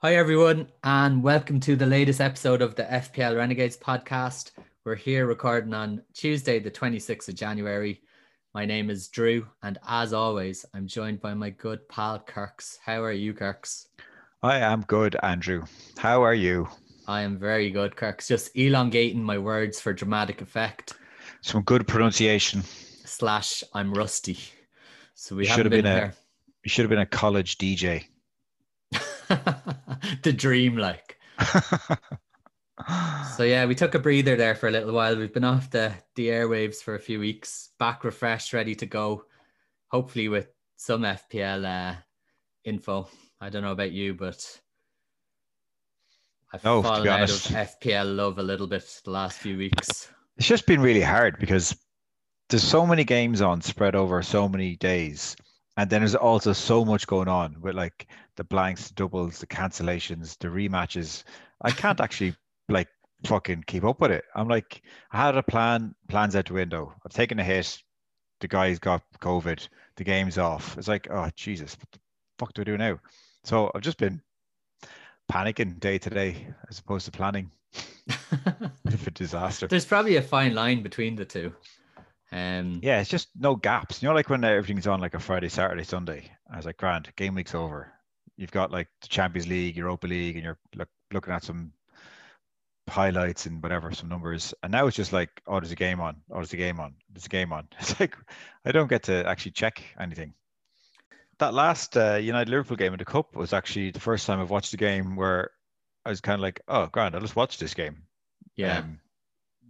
Hi, everyone, and welcome to the latest episode of the FPL Renegades podcast. We're here recording on Tuesday, the 26th of January. My name is Drew, and as always, I'm joined by my good pal Kirks. How are you, Kirks? I am good, Andrew. How are you? I am very good, Kirks. Just elongating my words for dramatic effect. Some good pronunciation. Slash, I'm rusty. So we should have been, been, a you should have been a college DJ. the dream, like. so yeah, we took a breather there for a little while. We've been off the the airwaves for a few weeks, back refreshed, ready to go. Hopefully with some FPL uh, info. I don't know about you, but I've no, fallen out of. FPL love a little bit the last few weeks. It's just been really hard because there's so many games on spread over so many days. And then there's also so much going on with like the blanks, the doubles, the cancellations, the rematches. I can't actually like fucking keep up with it. I'm like, I had a plan, plans out the window. I've taken a hit. The guy's got COVID. The game's off. It's like, oh Jesus, what the fuck do I do now? So I've just been panicking day to day as opposed to planning. A disaster. There's probably a fine line between the two. Um, Yeah, it's just no gaps. You know, like when everything's on like a Friday, Saturday, Sunday. I was like, grand, game week's over. You've got like the Champions League, Europa League, and you're look, looking at some highlights and whatever, some numbers. And now it's just like, oh, there's a game on. Oh, there's a game on. There's a game on. It's like I don't get to actually check anything. That last uh, United Liverpool game in the cup was actually the first time I've watched a game where I was kind of like, oh, grand, I'll just watch this game. yeah. Um,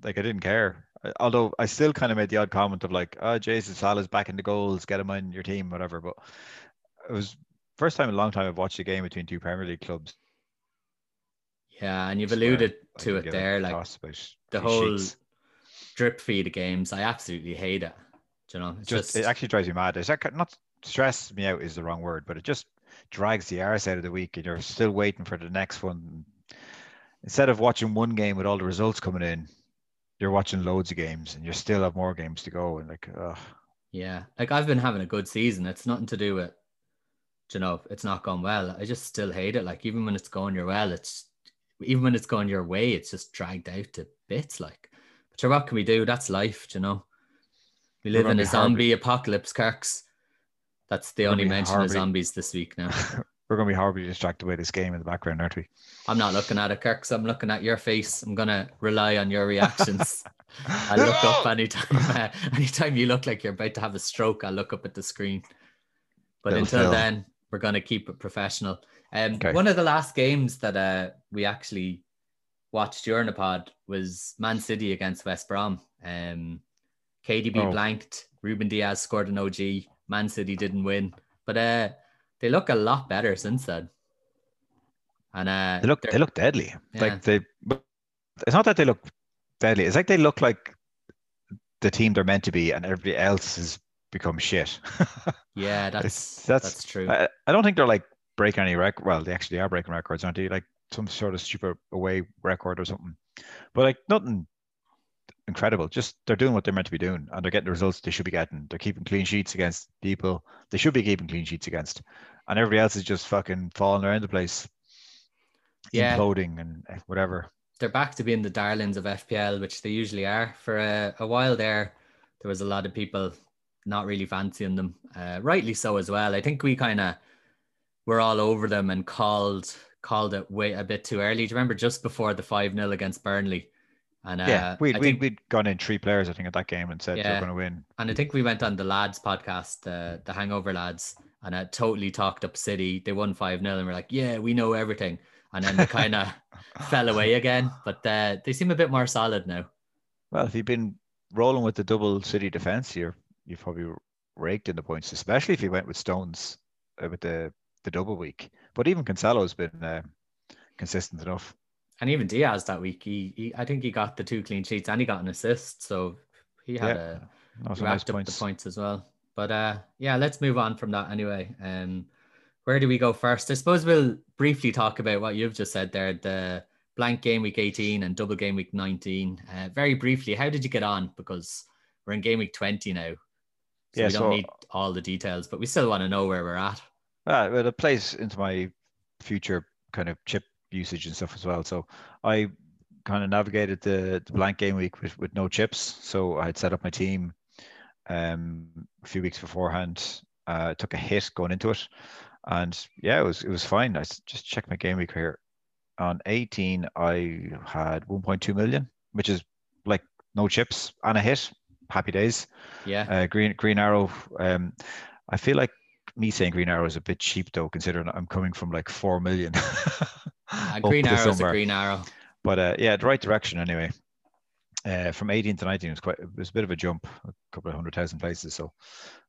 like I didn't care. Although I still kind of made the odd comment of like, oh, Jason Salah's back in the goals, get him on your team, whatever. But it was first time in a long time I've watched a game between two Premier League clubs. Yeah, and you've alluded to it there, like the whole sheets. drip feed of games. I absolutely hate it. Do you know, it's Just, just, it actually drives me mad. It's that not stress me out is the wrong word, but it just drags the arse out of the week, and you're still waiting for the next one. Instead of watching one game with all the results coming in, you're watching loads of games, and you still have more games to go. And like, ugh. yeah. Like I've been having a good season. It's nothing to do with, you know, it's not going well. I just still hate it. Like even when it's going your well, it's even when it's going your way, it's just dragged out to bits. Like, but sure, what can we do? That's life. You know, we live in a zombie apocalypse, Kirks. That's the We're only gonna mention of zombies this week now. we're going to be horribly distracted by this game in the background, aren't we? I'm not looking at it, Kirks. I'm looking at your face. I'm gonna rely on your reactions. I look up anytime. Uh, anytime you look like you're about to have a stroke, I look up at the screen. But Little until then, we're gonna keep it professional. Um, Okay. one of the last games that uh we actually watched during the pod was Man City against West Brom. Um, KDB Oh. blanked. Ruben Dias scored an OG. Man City didn't win, but uh, they look a lot better since then. And uh, They look they're- look deadly. Yeah. Like they, it's not that they look deadly. It's like they look like the team they're meant to be, and everybody else has become shit. Yeah, that's that's, that's- true. I, I don't think they're like breaking any record. Well, they actually are breaking records, aren't they? Like some sort of stupid away record or something. But like nothing incredible. Just they're doing what they're meant to be doing, and they're getting the results they should be getting. They're keeping clean sheets against people they should be keeping clean sheets against, and everybody else is just fucking falling around the place, Yeah. imploding and eh, whatever. They're back to being the darlings of FPL, which they usually are. For a, a while there, there was a lot of people not really fancying them. Uh, rightly so as well. I think we kind of were all over them and called called it way a bit too early. Do you remember just before the five 0 against Burnley? And uh, yeah, we'd, I we'd, think, we'd gone in three players, I think, at that game and said Yeah. they're going to win. and I think we went on the lads podcast, uh, the Hangover lads, and I totally talked up City. They won five 0 and we're like, yeah, we know everything. And then they kind of fell away again, but uh, they seem a bit more solid now. Well, if you've been rolling with the double city defense, you're you've probably raked in the points, especially if you went with Stones uh, with the the double week. But even Cancelo's been uh, consistent enough. And even Dias that week, he, he I think he got the two clean sheets and he got an assist, so he had Yeah, a he some nice up points. the points as well. But uh, yeah, let's move on from that anyway. Um, where do we go first? I suppose we'll briefly talk about what you've just said there, the blank game week 18 and double game week 19. Uh, very briefly, how did you get on? Because we're in game week 20 now. So Yeah, we don't so- need all the details, but we still want to know where we're at. Ah, well, it plays into my future kind of chip usage and stuff as well. So I kind of navigated the, the blank game week with, with no chips. So I had set up my team um, a few weeks beforehand. Uh, took a hit going into it, and yeah, it was it was fine. I just checked my game week here. On 18, I had 1.2 million, which is like no chips and a hit. Happy days. Yeah. Uh, green Green Arrow. Um, I feel like me saying Green Arrow is a bit cheap though, considering I'm coming from like four million. uh, green Arrow is a Green Arrow. But uh, yeah, the right direction anyway. Uh, from 18 to 19 was quite it was a bit of a jump, a couple of hundred thousand places. So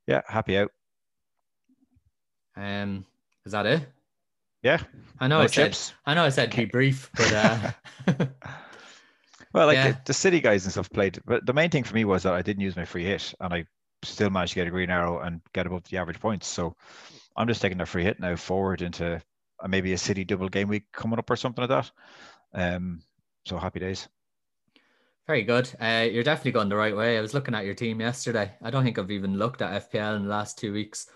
yeah, happy out. Um, is that it? Yeah. I know no I chips. said I know I said be brief, but uh Well, like yeah. the, the, city guys and stuff played, but the main thing for me was that I didn't use my free hit and I still managed to get a green arrow and get above the average points. So I'm just taking a free hit now forward into maybe a city double game week coming up or something like that. Um, so happy days. Very good. Uh, you're definitely going the right way. I was looking at your team yesterday. I don't think I've even looked at FPL in the last two weeks,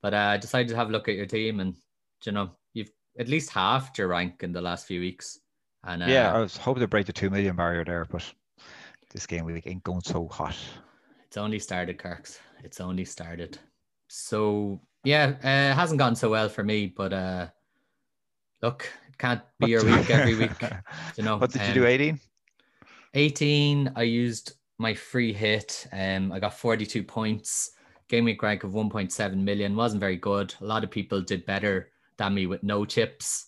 but uh, I decided to have a look at your team, and you know, you've at least halved your rank in the last few weeks. And uh, yeah, I was hoping to break the two million barrier there, but this game week ain't going so hot. It's only started, Kirks. It's only started. So yeah, uh, it hasn't gone so well for me, but uh, look, it can't be your week every week. You know. What did um, you do? Um, 18? 18, I used my free hit. Um, I got 42 points. Game week rank of 1.7 million wasn't very good. A lot of people did better than me with no chips.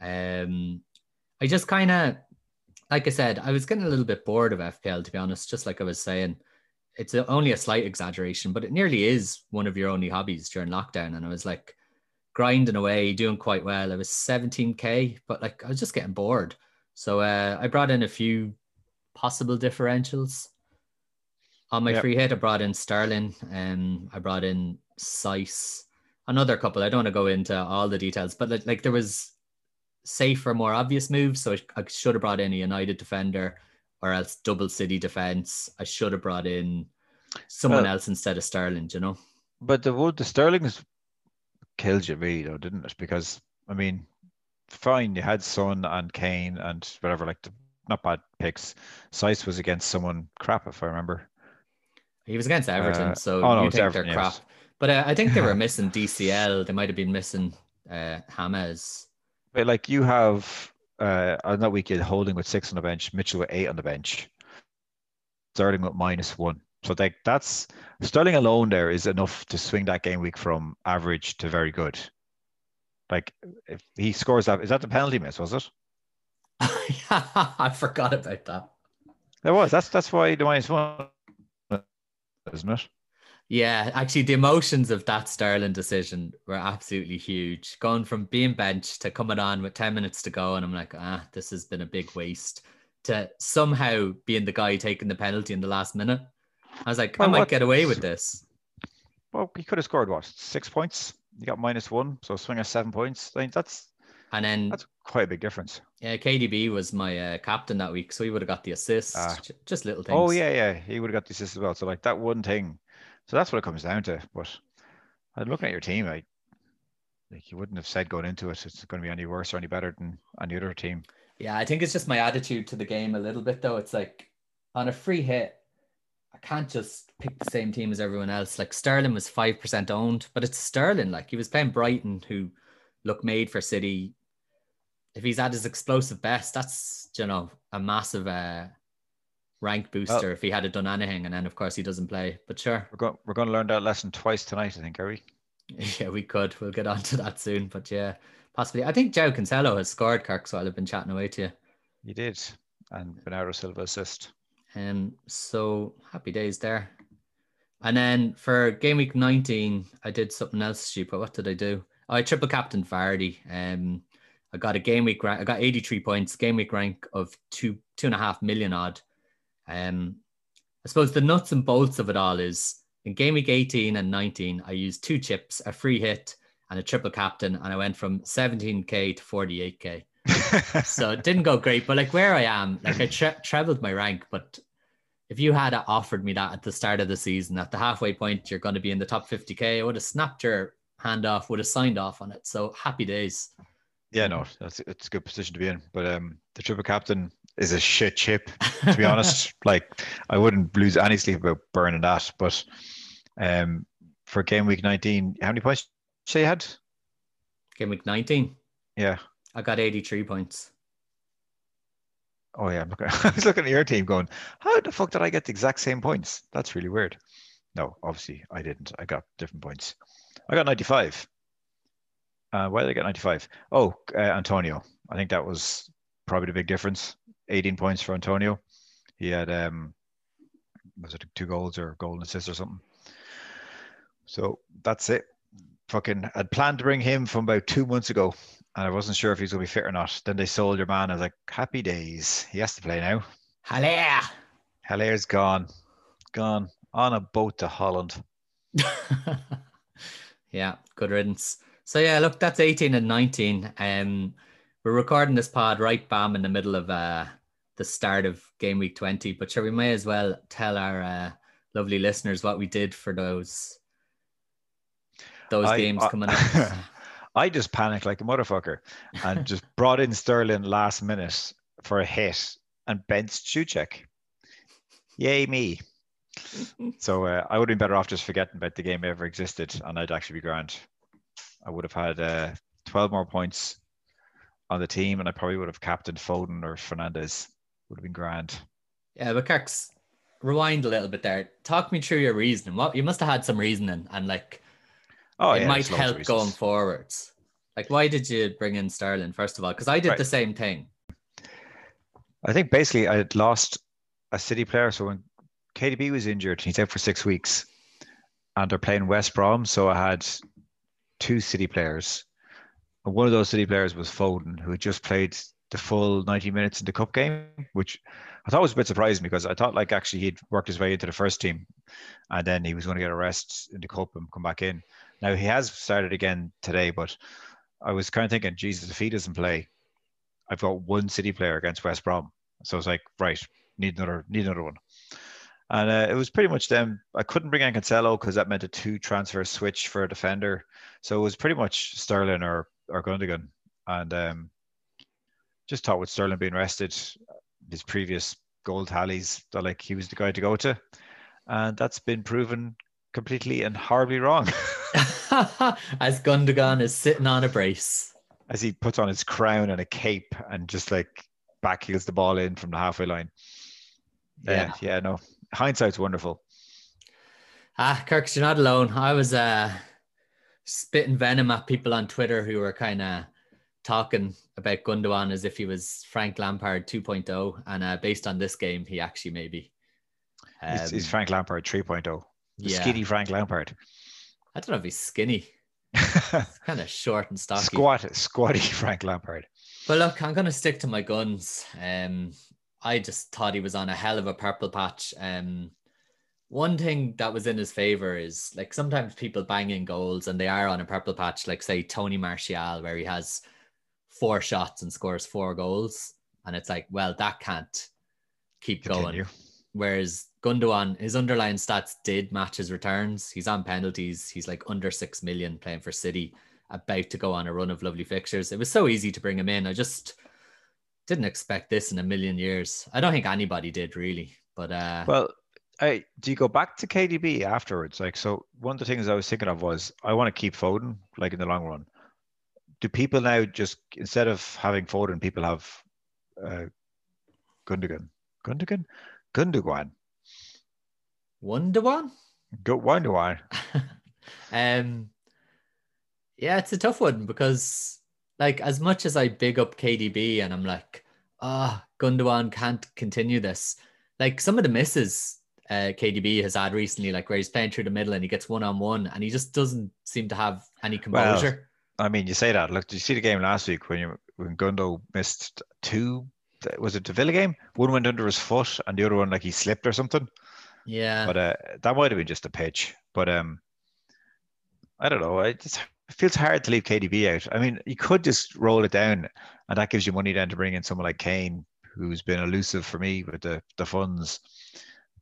Um, I just kind of, like I said, I was getting a little bit bored of FPL to be honest. Just like I was saying, it's a, only a slight exaggeration, but it nearly is one of your only hobbies during lockdown. And I was like grinding away, doing quite well. I was 17k, but like I was just getting bored. So uh, I brought in a few possible differentials. On my yep. free hit, I brought in Sterling and I brought in Sice, another couple. I don't want to go into all the details, but like, like there was safer, more obvious moves. So I, I should have brought in a United defender or else double city defense. I should have brought in someone well, else instead of Sterling, you know. But the the Sterling's killed you really though, didn't it? Because I mean, fine, you had Son and Kane and whatever, like the not bad picks. Sice was against someone crap, if I remember. He was against Everton, uh, so oh, no, you think Everton, they're crap. Yes. But uh, I think they were missing DCL. They might have been missing uh, James. But like you have uh, on that week, Holding with six on the bench, Mitchell with eight on the bench, Sterling with minus one. So like that's Sterling alone there is enough to swing that game week from average to very good. Like if he scores that, is that the penalty miss? Was it? I forgot about that. There was. That's that's why the minus one, isn't it? Yeah, actually, the emotions of that Sterling decision were absolutely huge. Going from being benched to coming on with 10 minutes to go, and I'm like, ah, this has been a big waste. To somehow being the guy taking the penalty in the last minute. I was like, well, I might what, get away with this. Well, he could have scored what, six points? You got minus one, so swing of seven points. I think that's and then that's quite a big difference. Yeah, KDB was my uh, captain that week, so he would have got the assist. Uh, just little things. Oh yeah, yeah, he would have got the assist as well. So like that one thing. So that's what it comes down to. But looking at your team, I like you wouldn't have said going into it it's going to be any worse or any better than any other team. Yeah, I think it's just my attitude to the game a little bit though. It's like on a free hit, I can't just pick the same team as everyone else. Like Sterling was five percent owned, but it's Sterling. Like he was playing Brighton, who look made for City. If he's at his explosive best, that's you know a massive uh, rank booster. If he had done anything, and then of course he doesn't play. But sure, we're going we're going to learn that lesson twice tonight. I think, are we? Yeah, we could. We'll get on to that soon. But yeah, possibly. I think João Cancelo has scored Kirk, so I'll have been chatting away to you. He did, and Bernardo Silva assist. And um, so happy days there. And then for game week 19, I did something else stupid. What did I do? Oh, I triple captain Vardy. Um, I got a game week rank. I got 83 points, game week rank of two two and a half million odd. Um, I suppose the nuts and bolts of it all is in game week 18 and 19, I used two chips, a free hit, and a triple captain, and I went from 17k to 48k. so it didn't go great, but like where I am, like I tre- trebled my rank. But if you had offered me that at the start of the season, at the halfway point, you're going to be in the top 50k, I would have snapped your hand off, would have signed off on it. So happy days. Yeah, no, that's it's a good position to be in. But um, the triple captain is a shit chip, to be honest. Like, I wouldn't lose any sleep about burning that. But um, for game week 19, how many points did you say you had? Game week 19. Yeah. I got 83 points. Oh yeah, I'm looking, I was looking at your team, going, "How the fuck did I get the exact same points?" That's really weird. No, obviously I didn't. I got different points. I got 95. Uh, why did I get 95? Oh, uh, Antonio. I think that was probably the big difference. 18 points for Antonio. He had um, was it two goals or golden assist or something? So that's it. Fucking, I'd planned to bring him from about two months ago, and I wasn't sure if he's gonna be fit or not. Then they sold your man. I was like, happy days. He has to play now. Haller. Haller's gone, gone on a boat to Holland. yeah, good riddance. So yeah, look, that's 18 and 19. Um, we're recording this pod right bam in the middle of uh the start of game week 20, but sure we may as well tell our uh, lovely listeners what we did for those those I- games I- coming up. I just panicked like a motherfucker and just brought in Sterling last minute for a hit and benched Soucek. Yay me. So uh, I would have been better off just forgetting about the game ever existed and I'd actually be grand. I would have had uh, 12 more points on the team and I probably would have captained Foden or Fernandez. Would have been grand. yeah, but Kirks, rewind a little bit there. Talk me through your reasoning. What you must have had some reasoning and like Oh, it yeah, might there's loads of help going forwards. Like, why did you bring in Sterling first of all? Because I did Right. the same thing. I think basically I had lost a City player. So when KDB was injured, he's out for six weeks, and they're playing West Brom. So I had two City players. And one of those City players was Foden, who had just played the full 90 minutes in the cup game, which I thought was a bit surprising because I thought like actually he'd worked his way into the first team and then he was going to get a rest in the cup and come back in. Now he has started again today, but I was kind of thinking, Jesus, if he doesn't play, I've got one City player against West Brom. So I was like, right, need another, need another one. And uh, it was pretty much them. I couldn't bring in Cancelo because that meant a two transfer switch for a defender. So it was pretty much Sterling or or Gundogan. And um, just thought with Sterling being rested, his previous goal tallies, that like he was the guy to go to. And that's been proven completely and horribly wrong As Gundogan is sitting on a brace. as he puts on his crown and a cape and just like backheels the ball in from the halfway line. Yeah, yeah, no. Hindsight's wonderful. Ah, Kirks, you're not alone. I was uh spitting venom at people on Twitter who were kind of talking about Gundogan as if he was Frank Lampard 2.0, and uh, based on this game, he actually maybe. He's, he's Um, Frank Lampard 3.0. The yeah, skinny Frank Lampard. I don't know if he's skinny. Kind of short and stocky. Squat, squatty Frank Lampard. But look, I'm gonna stick to my guns. Um, I just thought he was on a hell of a purple patch. Um, one thing that was in his favor is like sometimes people bang in goals and they are on a purple patch, like say Tony Martial, where he has four shots and scores four goals, and it's like, well, that can't keep Continue. going. Whereas Gundogan, his underlying stats did match his returns. He's on penalties. He's like under six million playing for City, about to go on a run of lovely fixtures. It was so easy to bring him in. I just didn't expect this in a million years. I don't think anybody did really. But uh Well, I do you go back to KDB afterwards? Like, so one of the things I was thinking of was I want to keep Foden, like in the long run. Do people now just instead of having Foden, people have uh, Gundogan, Gundogan, Gundogan, Wonderwan? Go Gundogan. um yeah, it's a tough one because like as much as I big up KDB and I'm like, ah, Gundogan can't continue this. Like some of the misses uh, KDB has had recently, like where he's playing through the middle and he gets one on one and he just doesn't seem to have any Well, composure. I mean, you say that. Look, did you see the game last week when you when Gundo missed two? Was it the Villa game? One went under his foot, and the other one like he slipped or something. yeah. But uh, that might have been just a pitch. But um, I don't know. It, just, it feels hard to leave KDB out. I mean, you could just roll it down, and that gives you money then to bring in someone like Kane, who's been elusive for me with the the funds.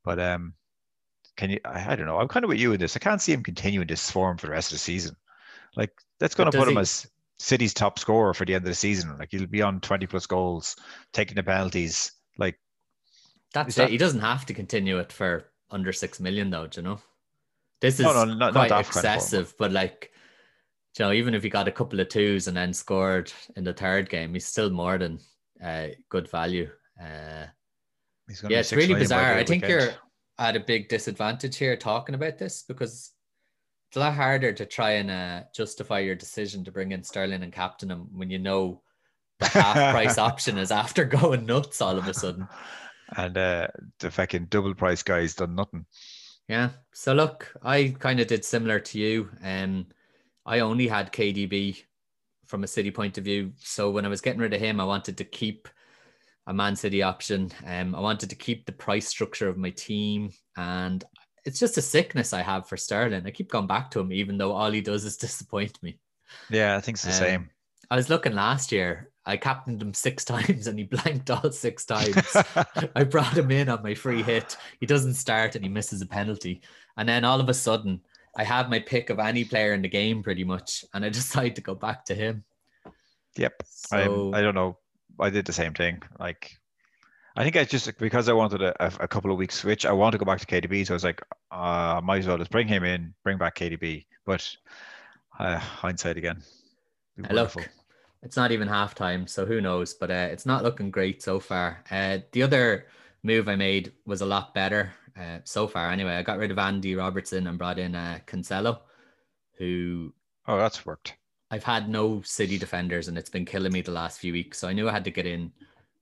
But um, can you? I, I don't know. I'm kind of with you in this. I can't see him continuing this form for the rest of the season. Like that's going But to put does him as City's top scorer for the end of the season. Like he'll be on 20 plus goals, taking the penalties. Like that's it. He doesn't have to continue it for under six million, though. Do you know? This is no, no, not, quite not excessive, but like, you know, even if he got a couple of twos and then scored in the third game, he's still more than uh, good value. Uh, yeah, it's really bizarre. I think you're at a big disadvantage here talking about this because it's a lot harder to try and uh, justify your decision to bring in Sterling and captain him when you know the half price option is after going nuts all of a sudden. And uh, the fucking double price guy's done nothing. Yeah. So look, I kind of did similar to you. Um, I only had KDB from a City point of view. So when I was getting rid of him, I wanted to keep a Man City option. Um, I wanted to keep the price structure of my team, and it's just a sickness I have for Sterling. I keep going back to him, even though all he does is disappoint me. Yeah, I think it's the um, same. I was looking last year. I captained him six times and he blanked all six times. I brought him in on my free hit. He doesn't start and he misses a penalty. And then all of a sudden, I have my pick of any player in the game pretty much, and I decide to go back to him. Yep. So, I I don't know. I did the same thing. Like, I think I just because I wanted a, a, couple of weeks switch. I want to go back to KDB, so I was like, uh, might as well just bring him in, bring back KDB. But uh, hindsight again. Look, it's not even halftime, so who knows? But uh, it's not looking great so far. Uh, the other move I made was a lot better uh, so far. Anyway, I got rid of Andy Robertson and brought in uh, Cancelo, who. Oh, that's worked. I've had no City defenders, and it's been killing me the last few weeks. So I knew I had to get in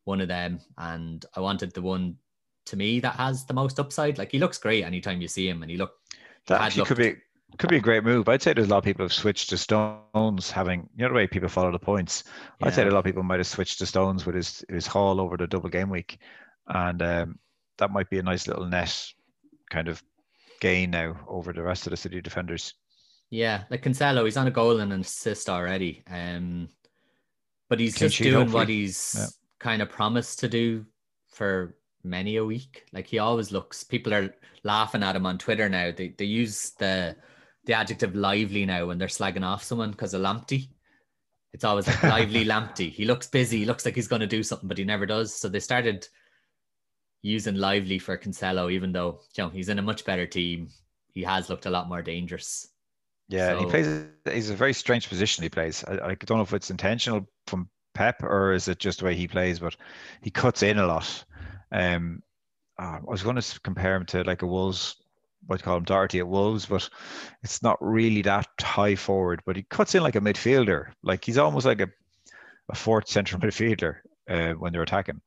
one of them, and I wanted the one to me that has the most upside. Like he looks great anytime you see him, and he look that actually looked, could be could be a great move. I'd say there's a lot of people have switched to Stones, having you know the way people follow the points. Yeah. I'd say a lot of people might have switched to Stones with his his haul over the double game week, and um, that might be a nice little net kind of gain now over the rest of the City defenders. Yeah, like Cancelo, he's on a goal and an assist already. Um, but he's just doing hopefully. what he's kind of promised to do for many a week. Like he always looks. People are laughing at him on Twitter now. They they use the the adjective lively now when they're slagging off someone because of Lamptey. It's always like lively Lamptey. He looks busy. He looks like he's going to do something, but he never does. So they started using lively for Cancelo, even though you know he's in a much better team. He has looked a lot more dangerous. Yeah, so, he plays. He's a very strange position. He plays. I, I don't know if it's intentional from Pep, or is it just the way he plays? But he cuts in a lot. Um, uh, I was going to compare him to like a Wolves, what you call him Doherty at Wolves, but it's not really that high forward. But he cuts in like a midfielder. Like he's almost like a, a fourth central midfielder uh, when they're attacking.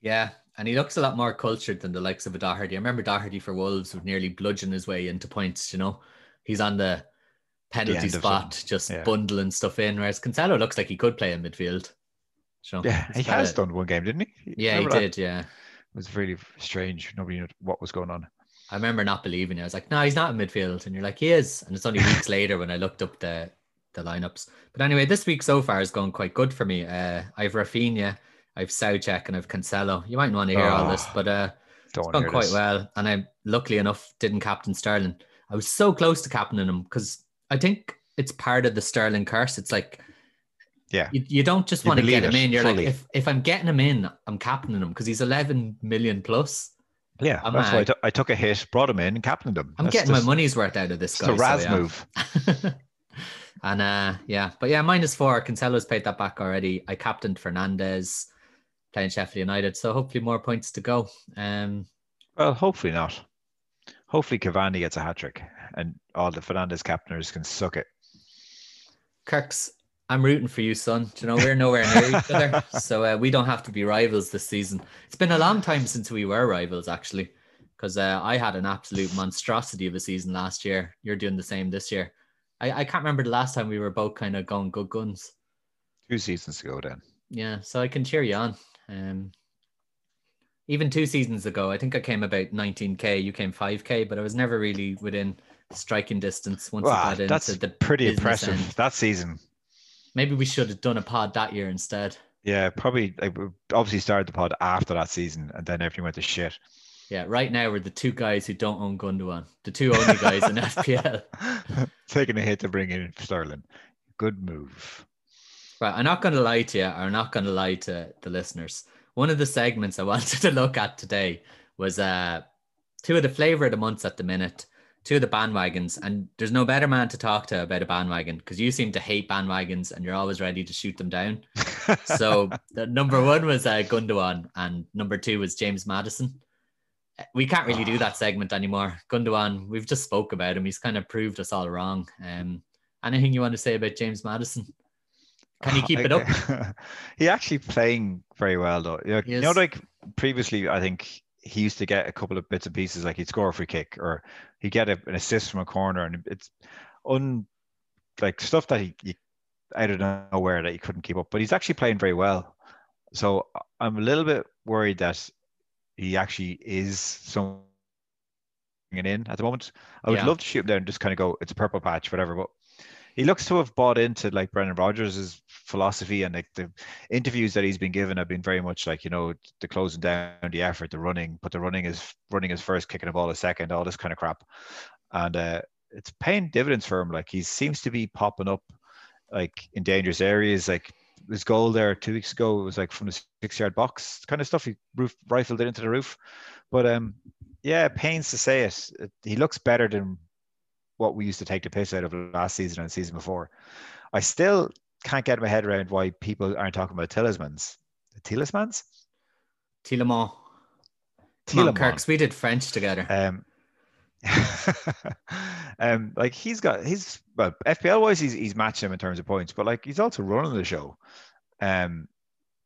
Yeah, and he looks a lot more cultured than the likes of a Doherty. I remember Doherty for Wolves would nearly bludgeon his way into points. You know, he's on the penalty spot, just yeah. bundling stuff in. Whereas Cancelo looks like he could play in midfield. So yeah, he has done one game, didn't he? Yeah, he that? did. Yeah, it was really strange. Nobody knew what was going on. I remember not believing it. I was like, no, he's not in midfield. And you're like, he is. And it's only weeks later when I looked up the the lineups. But anyway, this week so far has gone quite good for me. Uh, I've Raphinha, I've Soucek, and I've Cancelo. You might want to hear oh, all this, but uh, it's gone quite this. well. And I, luckily enough, didn't captain Sterling. I was so close to captaining him because I think it's part of the Sterling curse. It's like, yeah, you, you don't just want to get him in. You're fully. like, if, if I'm getting him in, I'm captaining him because he's 11 million plus. Yeah, I'm that's why I, t- I took a hit, brought him in, and captained him. I'm that's getting just, my money's worth out of this guy. It's a Raz so, yeah. move. and uh, yeah, but yeah, minus four. Cancelo's paid that back already. I captained Fernandez playing Sheffield United, so hopefully more points to go. Um, well, hopefully not. Hopefully Cavani gets a hat trick and all the Fernandez captainers can suck it. Kirks, I'm rooting for you, son. Do you know we're nowhere near each other, so uh, we don't have to be rivals this season. It's been a long time since we were rivals, actually, because uh, I had an absolute monstrosity of a season last year. You're doing the same this year. I, I can't remember the last time we were both kind of going good guns. Two seasons ago, then. Yeah, so I can cheer you on. Um, even two seasons ago, I think I came about 19k. You came 5k, but I was never really within striking distance once wow, got that's into the pretty impressive end. that season. Maybe we should have done a pod that year instead. Yeah, probably. Like, obviously started the pod after that season, and then everything went to shit. Yeah, right now we're the two guys who don't own Gundogan, the two only guys in FPL. Taking a hit to bring in Sterling. good move. Right, I'm not going to lie to you, I'm not going to lie to the listeners. One of the segments I wanted to look at today was uh, two of the flavor of the months at the minute, two of the bandwagons, and there's no better man to talk to about a bandwagon because you seem to hate bandwagons and you're always ready to shoot them down. so the number one was uh, Gundogan, and number two was James Maddison. We can't really do that segment anymore. Gundogan, we've just spoke about him. He's kind of proved us all wrong. Um, anything you want to say about James Maddison? Can you keep it up? he actually playing very well though. You know, you know, like previously, I think he used to get a couple of bits and pieces, like he'd score a free kick or he'd get a, an assist from a corner, and it's un like stuff that he, he out of nowhere that he couldn't keep up. But he's actually playing very well. So I'm a little bit worried that he actually is something in at the moment. I would yeah. love to shoot him down and just kind of go, it's a purple patch, whatever. But he looks to have bought into like Brendan Rodgers' philosophy and like the interviews that he's been given have been very much like you know the closing down the effort, the running, but the running is running is first, kicking the ball is second, all this kind of crap, and uh, it's paying dividends for him. Like he seems to be popping up like in dangerous areas, like his goal there two weeks ago was like from the six yard box kind of stuff. He roof rifled it into the roof, but um, yeah, pains to say it. it he looks better than what we used to take the piss out of last season and season before. I still can't get my head around why people aren't talking about. Tielemans? Tielemans. Tielemans. Kirks, we did French together. Um, um, like he's got he's well FPL wise he's he's matching him in terms of points, but like he's also running the show. Um,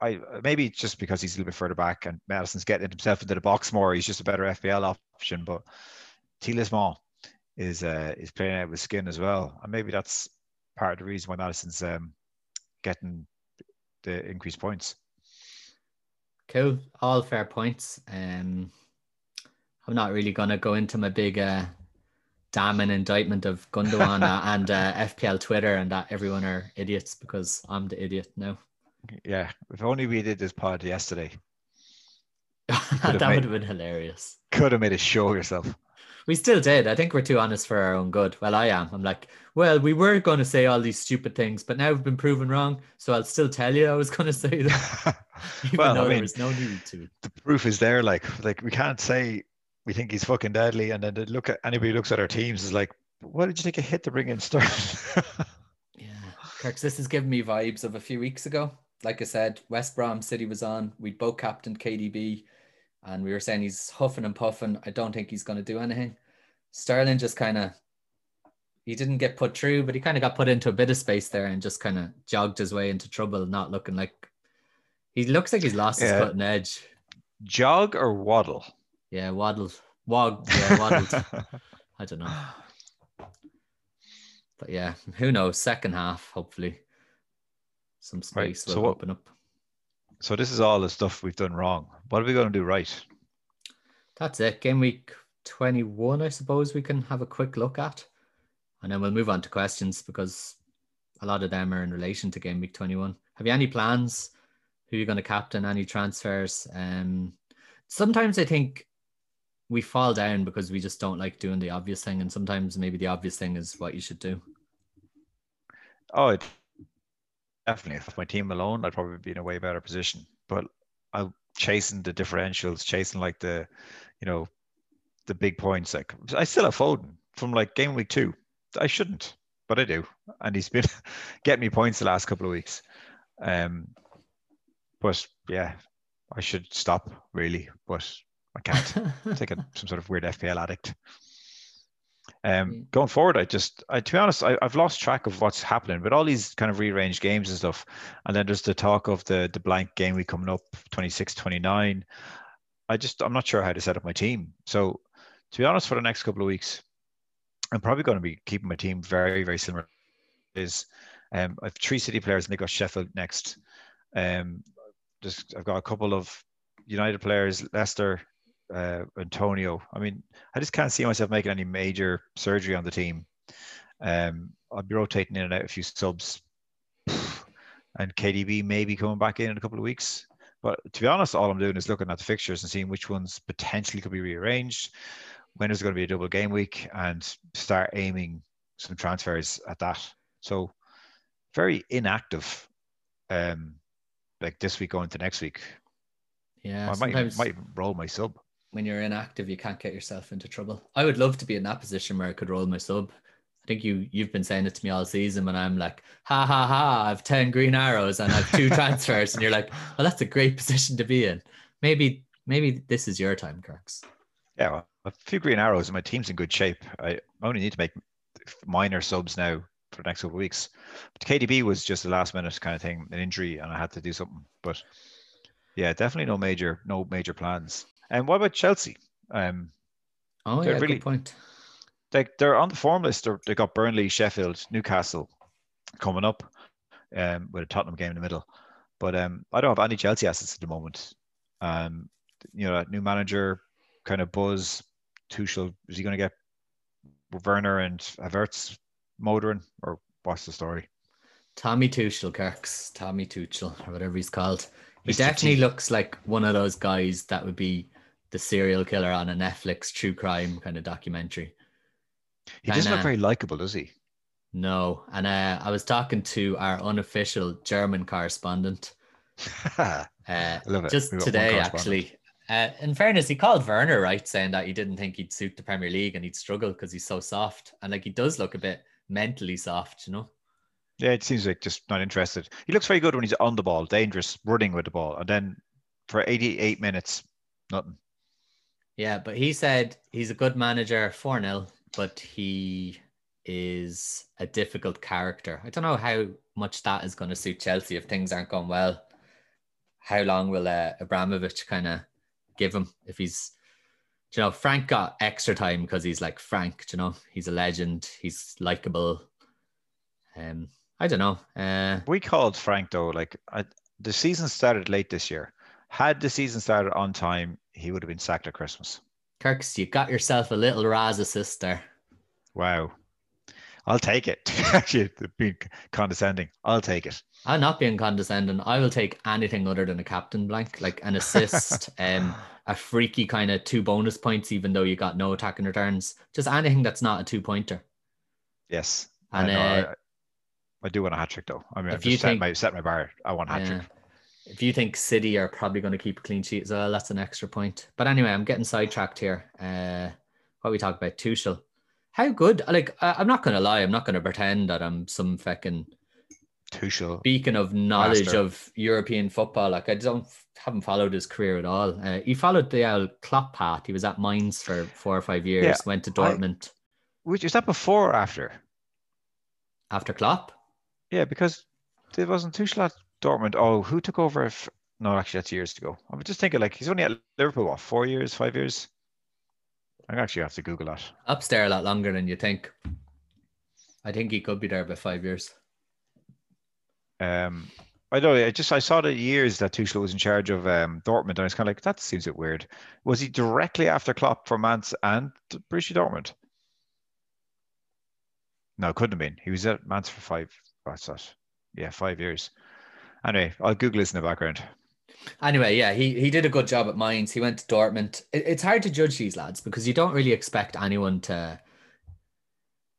I maybe just because he's a little bit further back and Maddison's getting himself into the box more, he's just a better FPL option. But Tielemans is uh, is playing out with skin as well, and maybe that's part of the reason why Maddison's um, getting the increased points. Cool, all fair points. Um, I'm not really gonna go into my big uh, damning indictment of Gundogan and uh, FPL Twitter and that everyone are idiots because I'm the idiot now. Yeah, if only we did this pod yesterday. that made, would have been hilarious. Could have made a show yourself we still did. I think we're too honest for our own good. Well, I am. I'm like, well, we were going to say all these stupid things, but now we've been proven wrong. So I'll still tell you I was going to say that. Even well, though I mean, there was no need to. The proof is there. Like, like we can't say we think he's fucking deadly, and then look at anybody looks at our teams is like, why did you take a hit to bring in Sterling? yeah, Kirk, this is giving me vibes of a few weeks ago. Like I said, West Brom City was on. We'd both captained KDB and we were saying he's huffing and puffing. I don't think he's going to do anything. Sterling just kind of he didn't get put through, but he kind of got put into a bit of space there and just kind of jogged his way into trouble, not looking like he looks like he's lost yeah. his cutting edge. Jog or waddle? Yeah, waddle. Wog, yeah, waddled. I don't know. But yeah, who knows? Second half, hopefully, some space right. will so open up. So this is all the stuff we've done wrong. What are we going to do right? That's it. Game week 21, I suppose we can have a quick look at. And then we'll move on to questions because a lot of them are in relation to game week 21. Have you any plans? Who you're going to captain? Any transfers? Um, sometimes I think we fall down because we just don't like doing the obvious thing. And sometimes maybe the obvious thing is what you should do. Oh, definitely. If my team alone, I'd probably be in a way better position. But I'm chasing the differentials, chasing like the, you know, the big points. Like I still have Foden from like game week two. I shouldn't, but I do, and he's been getting me points the last couple of weeks. Um, but yeah, I should stop really, but I can't. I'm like a, some sort of weird FPL addict. Um, going forward, I just, I, to be honest, I, have lost track of what's happening with all these kind of rearranged games and stuff. And then there's the talk of the the blank game we coming up 26, 29. I just, I'm not sure how to set up my team. So, to be honest, for the next couple of weeks, I'm probably going to be keeping my team very, very similar. Is um, I have three City players and they got Sheffield next. Um, just I've got a couple of United players, Leicester, uh, Antonio. I mean, I just can't see myself making any major surgery on the team. Um, I'll be rotating in and out a few subs, and KDB may be coming back in in a couple of weeks. But to be honest, all I'm doing is looking at the fixtures and seeing which ones potentially could be rearranged. When is going to be a double game week, and start aiming some transfers at that. So, very inactive. Um, like this week going to next week. Yeah, I might might roll my sub. When you're inactive, you can't get yourself into trouble. I would love to be in that position where I could roll my sub. I think you you've been saying it to me all season when I'm like, ha ha ha, I've 10 green arrows and I've two transfers. And you're like, well, that's a great position to be in. Maybe, maybe this is your time, Kirks. Yeah, well, a few green arrows and my team's in good shape. I only need to make minor subs now for the next couple of weeks. But KDB was just a last minute kind of thing, an injury, and I had to do something. But yeah, definitely no major, no major plans. And what about Chelsea? Um, Oh, They're yeah, really- good point. they they're on the form list. They're, they got Burnley, Sheffield, Newcastle coming up, um, with a Tottenham game in the middle. But um, I don't have any Chelsea assets at the moment. Um, you know, new manager, kind of buzz. Tuchel is he going to get Werner and Havertz motoring, or what's the story? Tommy Tuchel, Kirks, Tommy Tuchel, or whatever he's called. He Mr. definitely T. looks like one of those guys that would be the serial killer on a Netflix true crime kind of documentary. He doesn't look Kinda- very likable, does he? No, and uh, I was talking to our unofficial German correspondent uh, just We've got one today, actually. Uh, in fairness, he called Werner right, saying that he didn't think he'd suit the Premier League and he'd struggle because he's so soft, and like he does look a bit mentally soft, you know. Yeah, it seems like just not interested. He looks very good when he's on the ball, dangerous, running with the ball, and then for 88 minutes, nothing. Yeah, but he said he's a good manager, 4 0, but he is a difficult character. I don't know how much that is going to suit Chelsea if things aren't going well. How long will uh, Abramovich kind of give him if he's, you know, Frank got extra time because he's like Frank, you know, he's a legend, he's likable. Um, I don't know. Uh, We called Frank though, like I, the season started late this year. Had the season started on time, he would have been sacked at Christmas. Kirks, you got yourself a little Raz assist there. Wow. I'll take it. Actually, being condescending. I'll take it. I'm not being condescending. I will take anything other than a captain blank, like an assist, um, a freaky kind of two bonus points, even though you got no attacking returns. Just anything that's not a two pointer. Yes. And, I, know, uh, I, I do want a hat trick though. I mean, if I've you just set think- my set my bar. I want a hat Yeah. If you think City are probably going to keep a clean sheet as well, that's an extra point. But anyway, I'm getting sidetracked here. Uh, what we talk about Tuchel. How good? Like, I, I'm not going to lie. I'm not going to pretend that I'm some fucking Tuchel. Speaking of knowledge Master. of European football, like I don't haven't followed his career at all. Uh, he followed the old Klopp path. He was at Mainz for four or five years. Yeah, went to I- Dortmund Which is that before or after? after Klopp. Yeah, because it wasn't Tuchel at Dortmund. Oh, who took over? If no, actually, that's years ago. I was just thinking like he's only at Liverpool. What four years, five years? I actually have to Google that. Up's there a lot longer than you think. I think he could be there about five years. Um, I don't know. I just I saw the years that Tuchel was in charge of um, Dortmund, and I was kind of like, that seems a bit weird. Was he directly after Klopp for Mainz and Borussia Dortmund? No, couldn't have been. He was at Mainz for five. What's that? Yeah, five years. Anyway, I'll Google this in the background. Anyway, yeah, he, he did a good job at Mainz. He went to Dortmund. It, it's hard to judge these lads because you don't really expect anyone to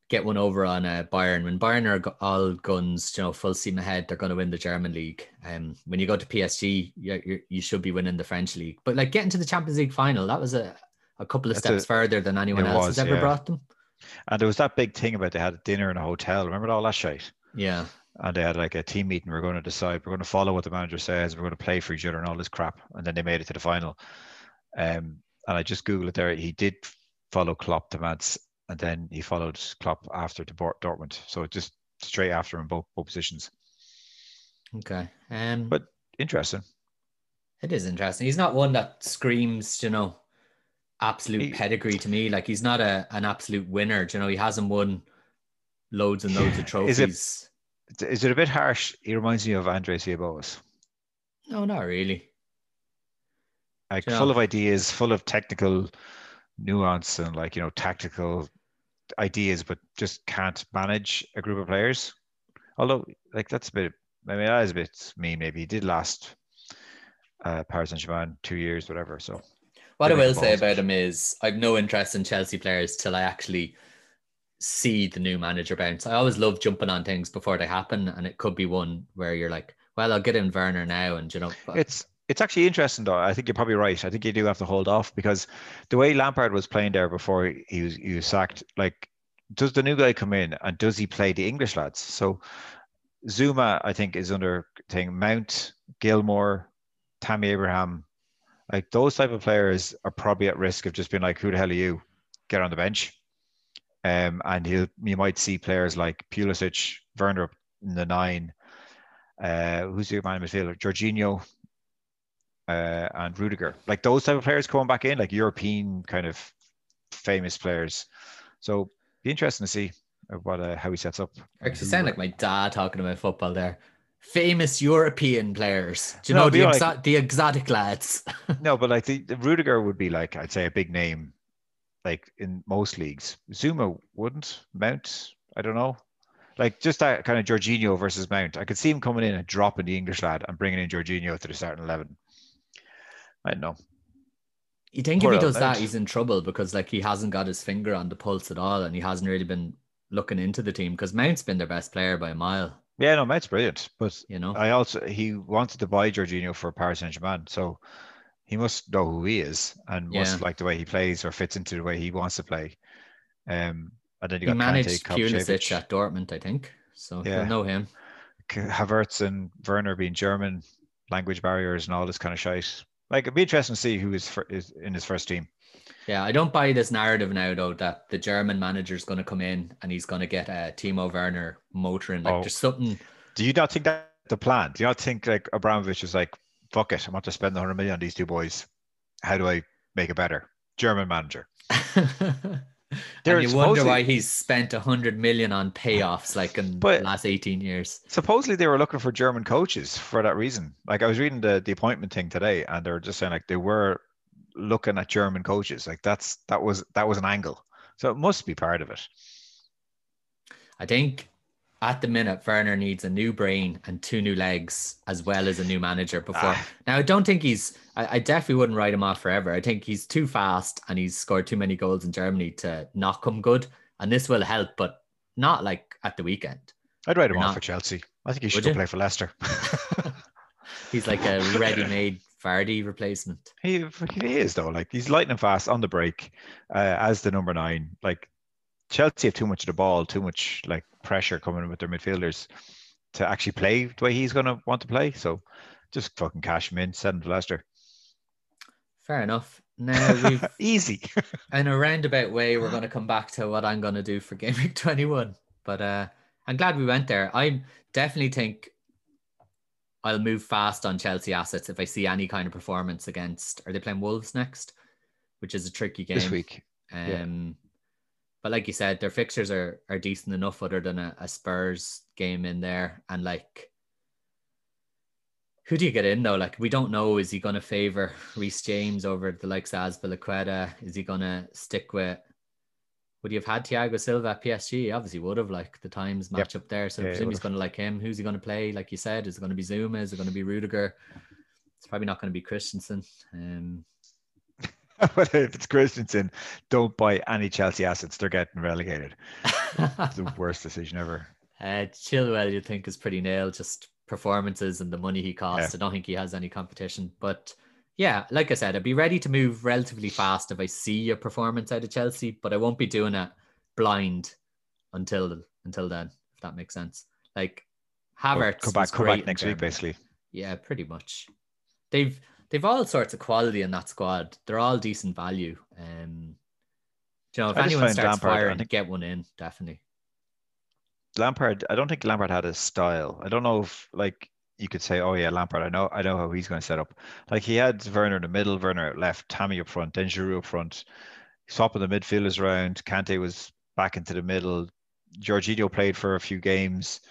get one over on uh, Bayern. When Bayern are all guns, you know, full steam ahead, they're going to win the German league. Um, when you go to PSG, you, you, you should be winning the French league. But like getting to the Champions League final, that was a, a couple of That's steps a- further than anyone else was, has ever yeah. brought them. And there was that big thing about they had a dinner in a hotel. Remember all that shit? Yeah. And they had like a team meeting. We're going to decide. We're going to follow what the manager says. We're going to play for each other and all this crap. And then they made it to the final. Um, and I just googled it there. He did follow Klopp to Mainz, and then he followed Klopp after to Dortmund. So just straight after in both, both positions. Okay. Um, But interesting. It is interesting. He's not one that screams, you know, absolute He- pedigree to me. Like he's not a an absolute winner. You know, he hasn't won loads and loads of Is it- trophies. Is it a bit harsh? He reminds me of André Villas-Boas. No, not really. Like Yeah. full of ideas, full of technical nuance and like you know tactical ideas, but just can't manage a group of players. Although, like that's a bit. I mean, that is a bit mean. Maybe he did last uh, Paris Saint Germain two years, whatever. So What I will say about him is I've no interest in Chelsea players till I actually see the new manager bounce. I always love jumping on things before they happen, and it could be one where you're like, well, I'll get in Werner now, and you know, it's it's actually interesting though. I think you're probably right. I think you do have to hold off because the way Lampard was playing there before he was he was sacked, like does the new guy come in and does he play the English lads? So Zouma, I think, is under thing Mount, Gilmour, Tammy Abraham, like those type of players are probably at risk of just being like, "Who the hell are you? Get on the bench." Um, and you you might see players like Pulisic, Werner in the nine. Uh, who's your man midfielder? Jorginho, uh, and Rudiger. Like those type of players coming back in, like European kind of famous players. So be interesting to see what uh, how he sets up. Actually, sound like my dad talking about football there. Famous European players. Do you no, know the, exo- like, the exotic lads? no, but like the, the Rudiger would be like I'd say a big name, like in most leagues. Zouma wouldn't. Mount, I don't know. Like just that kind of Jorginho versus Mount. I could see him coming in and dropping the English lad and bringing in Jorginho to the starting eleven. I don't know. You think Poor if he does that, he's in trouble because like he hasn't got his finger on the pulse at all, and he hasn't really been looking into the team because Mount's been their best player by a mile. Yeah, no, Mount's brilliant, but you know, I also he wanted to buy Jorginho for Paris Saint Germain, so he must know who he is and must like the way he plays or fits into the way he wants to play. Um, and then you he got managed Pulisic at Dortmund, I think, so yeah. you'll know him. Havertz and Werner being German, language barriers and all this kind of shite. Like it'd be interesting to see who is, for, is in his first team. Yeah, I don't buy this narrative now though that the German manager is going to come in and he's going to get uh, Timo Werner motoring. Like oh. there's something. Do you not think that the plan? Do you not think like Abramovich is like, fuck it, I'm about to spend 100 million on these two boys. How do I make it better? German manager. and you wonder why he's spent a hundred million on payoffs like in the last 18 years. Supposedly they were looking for German coaches for that reason. Like I was reading the, the appointment thing today and they were just saying like they were looking at German coaches. Like that's that was that was an angle. So it must be part of it. I think at the minute Werner needs a new brain and two new legs as well as a new manager before. Ah. Now I don't think he's I, I, definitely wouldn't write him off forever. I think he's too fast and he's scored too many goals in Germany to not come good. And this will help, but not like at the weekend. I'd write him off for Chelsea. I think he should play for Leicester. he's like a ready-made Vardy replacement. He, he is though. Like he's lightning fast on the break uh, as the number nine. Like Chelsea have too much of the ball, too much like pressure coming with their midfielders to actually play the way he's going to want to play. So just fucking cash him in, send him to Leicester. Fair enough. Now we've easy. in a roundabout way, we're going to come back to what I'm going to do for Game Week 21. But uh, I'm glad we went there. I definitely think I'll move fast on Chelsea assets if I see any kind of performance against. Are they playing Wolves next? Which is a tricky game this week. Um, yeah. But like you said, their fixtures are are decent enough, other than a, a Spurs game in there, and like who do you get in though? Like we don't know. Is he going to favor Reece James over the likes of Azpilicueta? Is he going to stick with? Would he have had Thiago Silva at PSG? Obviously, would have like the times match yep. up there. So yeah, I presume he's going to like him. Who's he going to play? Like you said, is it going to be Zouma? Is it going to be Rudiger? It's probably not going to be Christensen. Um, but if it's Christensen, don't buy any Chelsea assets. They're getting relegated. it's the worst decision ever. Uh, Chilwell, you think is pretty nailed. Just performances and the money he costs. Yeah. I don't think he has any competition. But yeah, like I said, I'd be ready to move relatively fast if I see a performance out of Chelsea, but I won't be doing it blind until until then, if that makes sense. Like Havertz, come back, come back next week, basically. Yeah, pretty much. They've they've all sorts of quality in that squad. They're all decent value. Um, you know, if I anyone starts Lampard, firing, think... get one in, definitely. Lampard, I don't think Lampard had a style. I don't know if like you could say, oh yeah, Lampard. I know, I know how he's going to set up. Like he had Werner in the middle, Werner out left, Tammy up front, then Giroud up front, swapping the midfielders around. Kante was back into the middle. Jorginho played for a few games.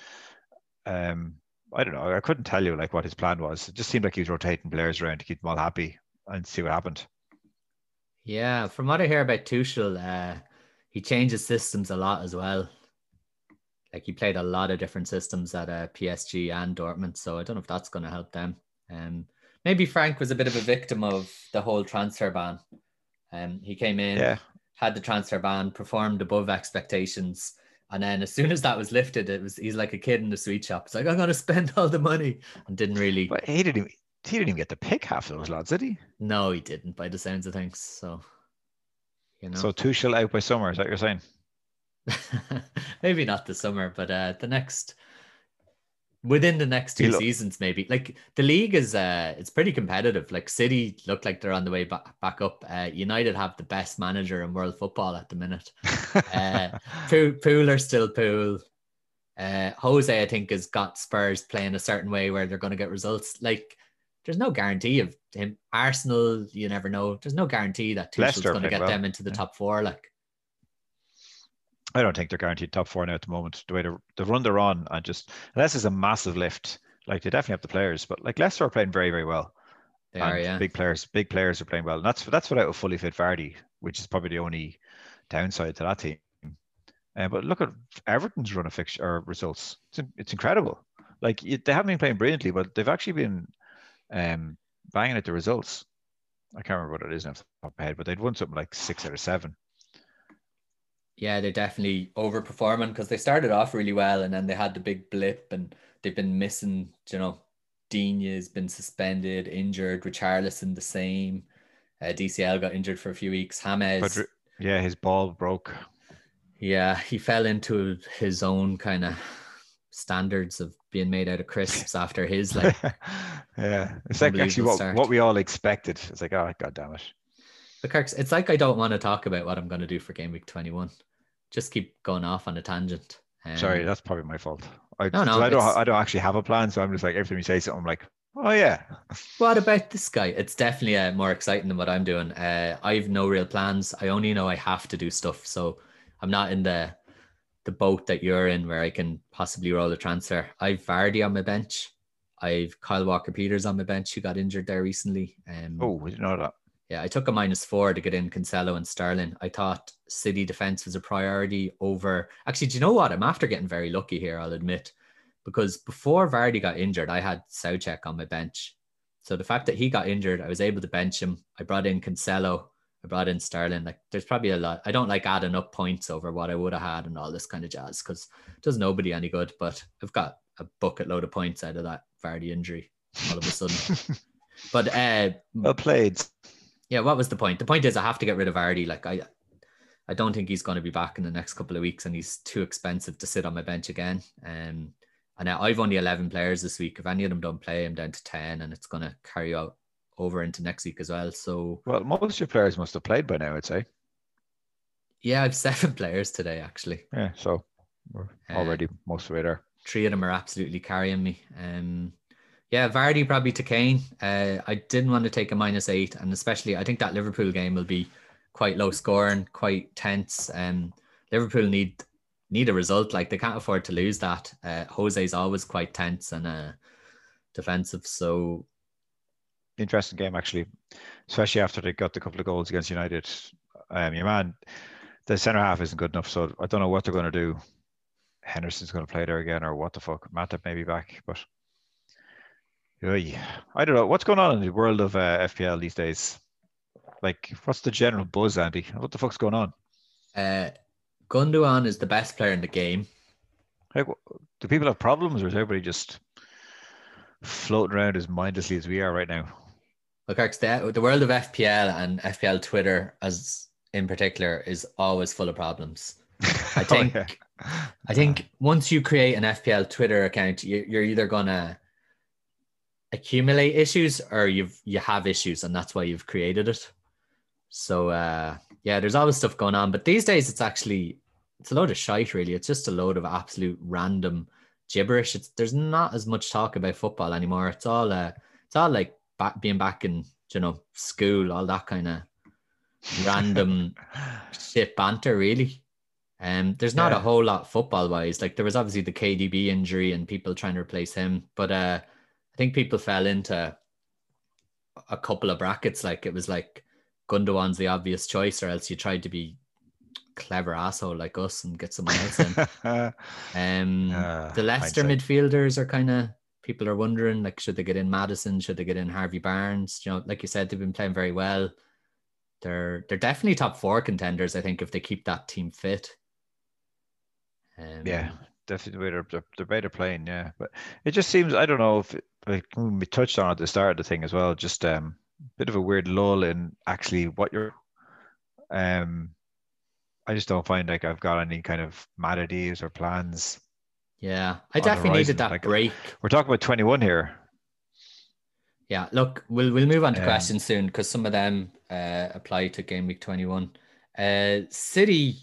Um, I don't know. I couldn't tell you like what his plan was. It just seemed like he was rotating players around to keep them all happy and see what happened. Yeah, from what I hear about Tuchel, uh, he changes systems a lot as well. Like he played a lot of different systems at uh, PSG and Dortmund, so I don't know if that's going to help them. Um, maybe Frank was a bit of a victim of the whole transfer ban. Um, he came in, yeah. had the transfer ban, performed above expectations. And then as soon as that was lifted, it was he's like a kid in the sweet shop. It's like I'm gonna spend all the money and didn't really. But he didn't. Even, he didn't even get to pick half of those lads, did he? No, he didn't. By the sounds of things, so you know. So Tuchel out by summer. Is that what you're saying? maybe not the summer, but uh, the next within the next two seasons, maybe. Like the league is uh it's pretty competitive. Like City look like they're on the way back back up. Uh, United have the best manager in world football at the minute. uh, Pool, Pool are still Pool. Uh, Jose, I think, has got Spurs playing a certain way where they're going to get results. Like, there's no guarantee of him. Arsenal, you never know. There's no guarantee that Tuchel's going to get them into the yeah. top four. Like, I don't think they're guaranteed top four now at the moment. The way the, the run they're on, and just unless it's a massive lift, like they definitely have the players. But like Leicester are playing very, very well. They and are, yeah. Big players, big players are playing well, and that's that's without a fully fit Vardy, which is probably the only downside to that team. Uh, but look at Everton's run of fixture or results. It's, it's incredible. Like they haven't been playing brilliantly, but they've actually been um, banging at the results. I can't remember what it is off the top of my head, but they'd won something like six out of seven yeah, they're definitely overperforming because they started off really well and then they had the big blip and they've been missing, you know, Digne has been suspended, injured, Richarlison the same. Uh, DCL got injured for a few weeks. James. But, yeah, his ball broke. Yeah, he fell into his own kind of standards of being made out of crisps after his like. yeah, it's like actually what, what we all expected. It's like, oh, god damn it. But Kirks, it's like I don't want to talk about what I'm going to do for game week 21. Just keep going off on a tangent. Um, Sorry, that's probably my fault. I, no, no, I don't. I don't actually have a plan, so I'm just like every time you say something, I'm like, oh yeah. What about this guy? It's definitely uh, more exciting than what I'm doing. Uh, I've no real plans. I only know I have to do stuff, so I'm not in the the boat that you're in where I can possibly roll a transfer. I've Vardy on my bench. I've Kyle Walker Peters on my bench who got injured there recently. Um, oh, we didn't know that. Yeah, I took a minus four to get in Cancelo and Sterling. I thought City defense was a priority over. Actually, do you know what? I'm after getting very lucky here, I'll admit, because before Vardy got injured, I had Soucek on my bench. So the fact that he got injured, I was able to bench him. I brought in Cancelo. I brought in Sterling. Like, there's probably a lot. I don't like adding up points over what I would have had and all this kind of jazz because it does nobody any good. But I've got a bucket load of points out of that Vardy injury all of a sudden. but uh, well played yeah, what was the point? The point is I have to get rid of Vardy. Like I I don't think he's going to be back in the next couple of weeks and he's too expensive to sit on my bench again. Um, and now I've only 11 players this week. If any of them don't play, I'm down to 10 and it's going to carry out over into next week as well. So, well, most of your players must have played by now, I'd say. Yeah, I've seven players today, actually. Yeah, so we're uh, already uh, most of way there. Three of them are absolutely carrying me. Um, yeah, Vardy probably to Kane. Uh, I didn't want to take a minus eight, and especially I think that Liverpool game will be quite low scoring, quite tense. Um, Liverpool need need a result. Like they can't afford to lose that. Uh, Jose's always quite tense and uh, defensive. So interesting game actually, especially after they got the couple of goals against United. Um, your man, the centre half isn't good enough, so I don't know what they're going to do. Henderson's going to play there again, or what the fuck? Matip may be back, but I don't know what's going on in the world of uh, FPL these days. Like, what's the general buzz, Andy? What the fuck's going on? Uh, Gundogan is the best player in the game. Like, do people have problems, or is everybody just floating around as mindlessly as we are right now? Look, the, the world of FPL and FPL Twitter, as in particular, is always full of problems. I think. oh, yeah. I think once you create an FPL Twitter account, you, you're either gonna accumulate issues or you've you have issues and that's why you've created it. So uh yeah there's always stuff going on but these days it's actually it's a load of shite really. It's just a load of absolute random gibberish. It's there's not as much talk about football anymore. It's all uh it's all like back being back in you know school all that kind of random shit banter really. Um there's not yeah. a whole lot football wise like there was obviously the KDB injury and people trying to replace him but uh I think people fell into a couple of brackets. Like it was like Gundogan's the obvious choice, or else you tried to be clever asshole like us and get someone else in. um, uh, the Leicester midfielders are kind of people are wondering like should they get in Maddison? Should they get in Harvey Barnes? You know, like you said, they've been playing very well. they're they're definitely top four contenders. I think if they keep that team fit. Um, yeah, definitely they're, they're, they're better playing. Yeah, but it just seems I don't know if it, like we touched on at the start of the thing as well. Just um, a bit of a weird lull in actually what you're. Um, I just don't find like I've got any kind of mad ideas or plans. Yeah, I definitely needed that like, break. We're talking about 21 here. Yeah, look, we'll we'll move on to um, questions soon because some of them uh, apply to game week 21. Uh, City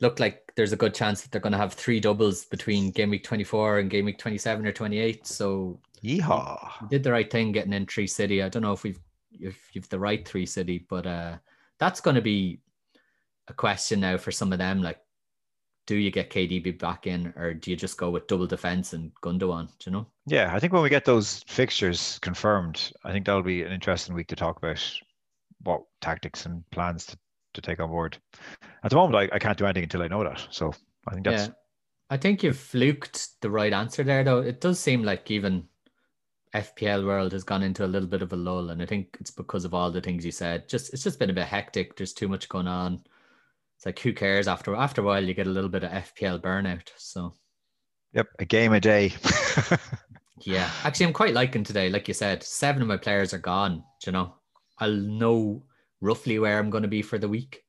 look like there's a good chance that they're going to have three doubles between game week 24 and game week 27 or 28. So, yeehaw, did the right thing getting in three City. I don't know if we've if you've the right three City, but uh, that's going to be a question now for some of them. Like, do you get KDB back in, or do you just go with double defense and Gundogan? Do you know? Yeah, I think when we get those fixtures confirmed, I think that'll be an interesting week to talk about what tactics and plans to, to take on board. At the moment, I, I can't do anything until I know that. So I think that's. Yeah. I think you've fluked the right answer there, though. It does seem like even FPL world has gone into a little bit of a lull, and I think it's because of all the things you said. Just it's just been a bit hectic. There's too much going on it's like who cares after after a while you get a little bit of FPL burnout. So Yep, a game a day. yeah. Actually I'm quite liking today. Like you said, seven of my players are gone. you know? I'll know roughly where I'm gonna be for the week.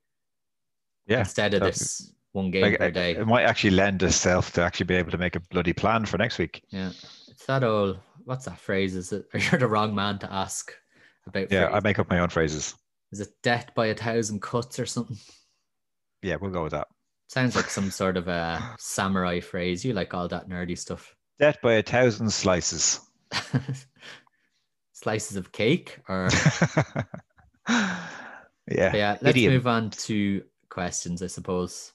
Yeah. Instead of this one game like, per day. It might actually lend itself to actually be able to make a bloody plan for next week. Yeah. It's that old what's that phrase? Is it Are you're the wrong man to ask about Yeah, phrases. I make up my own phrases. Is it death by a thousand cuts or something? Yeah, we'll go with that. Sounds like some sort of a samurai phrase. You like all that nerdy stuff. Death by a thousand slices. slices of cake or yeah. yeah, let's Idiom. move on to questions, I suppose.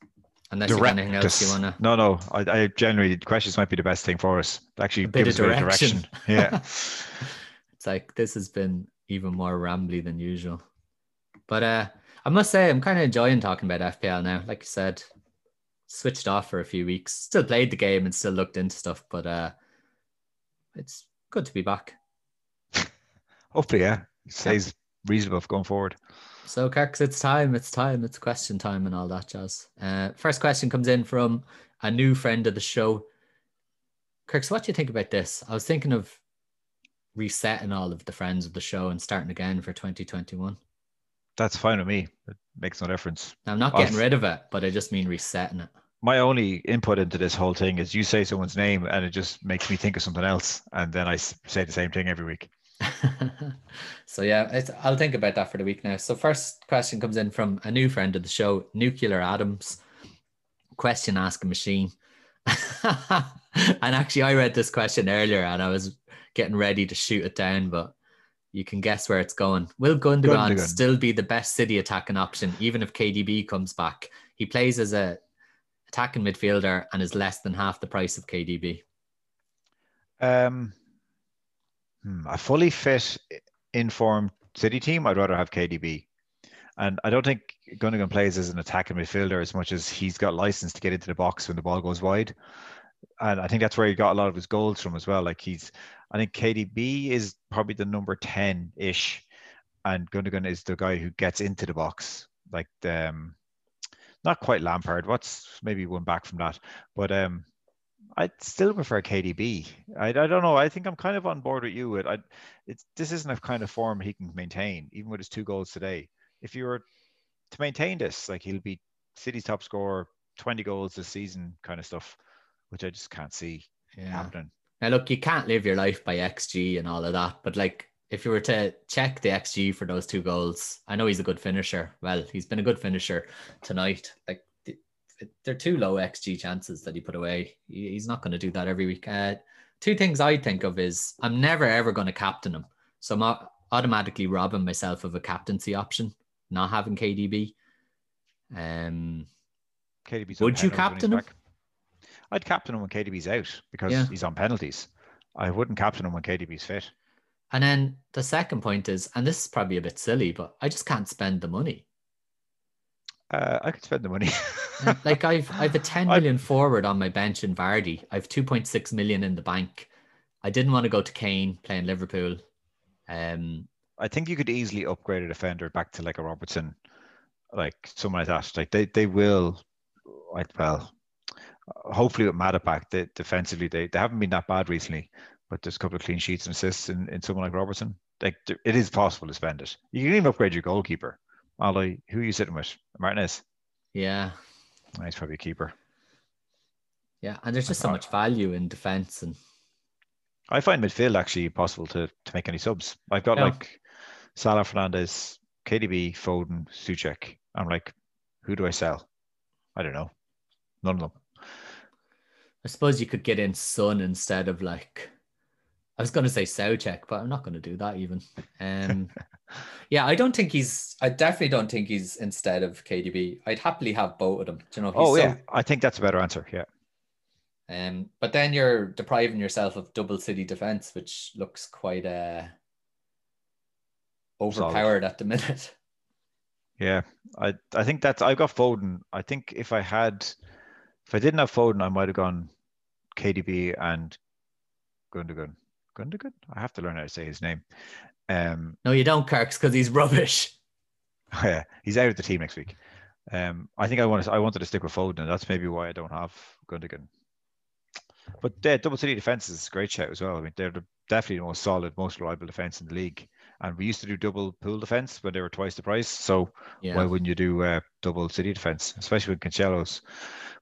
Unless you got anything else you wanna No, no. I, I generally questions might be the best thing for us. Actually a bit of direction. direction. Yeah. it's like this has been even more rambly than usual. But uh I must say, I'm kind of enjoying talking about FPL now. Like you said, switched off for a few weeks. Still played the game and still looked into stuff, but uh, it's good to be back. Hopefully, yeah, it stays yeah. reasonable going forward. So, Kirk, it's time. It's time. It's question time and all that jazz. Uh, first question comes in from a new friend of the show. Kirks, what do you think about this? I was thinking of resetting all of the friends of the show and starting again for 2021 that's fine with me. It makes no difference. I'm not getting rid of it, but I just mean resetting it. My only input into this whole thing is you say someone's name and it just makes me think of something else. And then I say the same thing every week. so, yeah, I'll think about that for the week now. So, first question comes in from a new friend of the show, Nuclear Adams. Question asking machine. and actually, I read this question earlier and I was getting ready to shoot it down, but you can guess where it's going. Will Gundogan, Gundogan, still be the best City attacking option, even if KDB comes back? He plays as a attacking midfielder and is less than half the price of KDB. Um, hmm, a fully fit, informed City team, I'd rather have KDB. And I don't think Gundogan plays as an attacking midfielder as much as he's got license to get into the box when the ball goes wide. And I think that's where he got a lot of his goals from as well. Like he's I think KDB is probably the number 10 ish, and Gundogan is the guy who gets into the box, like um, not quite Lampard. What's maybe one back from that, but um, I still prefer KDB. I, I don't know. I think I'm kind of on board with you. With I, it's this isn't a kind of form he can maintain, even with his two goals today. If you were to maintain this, like he'll be City's top scorer, 20 goals this season, kind of stuff, which I just can't see yeah. happening. Now, look, you can't live your life by XG and all of that, but like if you were to check the XG for those two goals, I know he's a good finisher. Well, he's been a good finisher tonight. Like they're two low XG chances that he put away. He's not going to do that every week. Uh, two things I think of is I'm never ever going to captain him, so I'm automatically robbing myself of a captaincy option, not having KDB. Um, KDB's would you captain him? Back. I'd captain him when KDB's out because yeah. he's on penalties. I wouldn't captain him when KDB's fit. And then the second point is, and this is probably a bit silly, but I just can't spend the money. Uh, I could spend the money. like I've I've a 10 million forward on my bench in Vardy. I've 2.6 million in the bank. I didn't want to go to Kane playing Liverpool. Um, I think you could easily upgrade a defender back to like a Robertson, like someone like that. Like they, they will, like well, hopefully with Matt back, they, defensively they, they haven't been that bad recently, but there's a couple of clean sheets and assists in, in someone like Robertson. Like it is possible to spend it. You can even upgrade your goalkeeper. Ollie, who are you sitting with? Martinez. Yeah. He's probably a keeper. Yeah, and there's just so uh, much value in defense and I find midfield actually possible to to make any subs. I've got Yeah. like Salah Fernandez, KDB, Foden, Soucek. I'm like, who do I sell? I don't know. None of them. I suppose you could get in Sun instead of like I was gonna say Soucek, but I'm not gonna do that even. Um yeah, I don't think he's I definitely don't think he's instead of KDB. I'd happily have both of them. Do you know, Oh so- yeah, I think that's a better answer. Yeah. Um, but then you're depriving yourself of double city defense, which looks quite uh overpowered at the minute. Yeah, I I think that's I've got Foden. I think if I had, if I didn't have Foden, I might have gone KDB and Gundogan. Gundogan? I have to learn how to say his name. Um, No, you don't, Kirks, because he's rubbish. yeah, he's out of the team next week. Um, I think I want to, I wanted to stick with Foden, and that's maybe why I don't have Gundogan. But yeah, double city defense is a great shout as well. I mean, they're the, definitely the most solid, most reliable defense in the league. And we used to do double pool defense when they were twice the price. So Yeah. why wouldn't you do uh, double city defense, especially when Cancelo's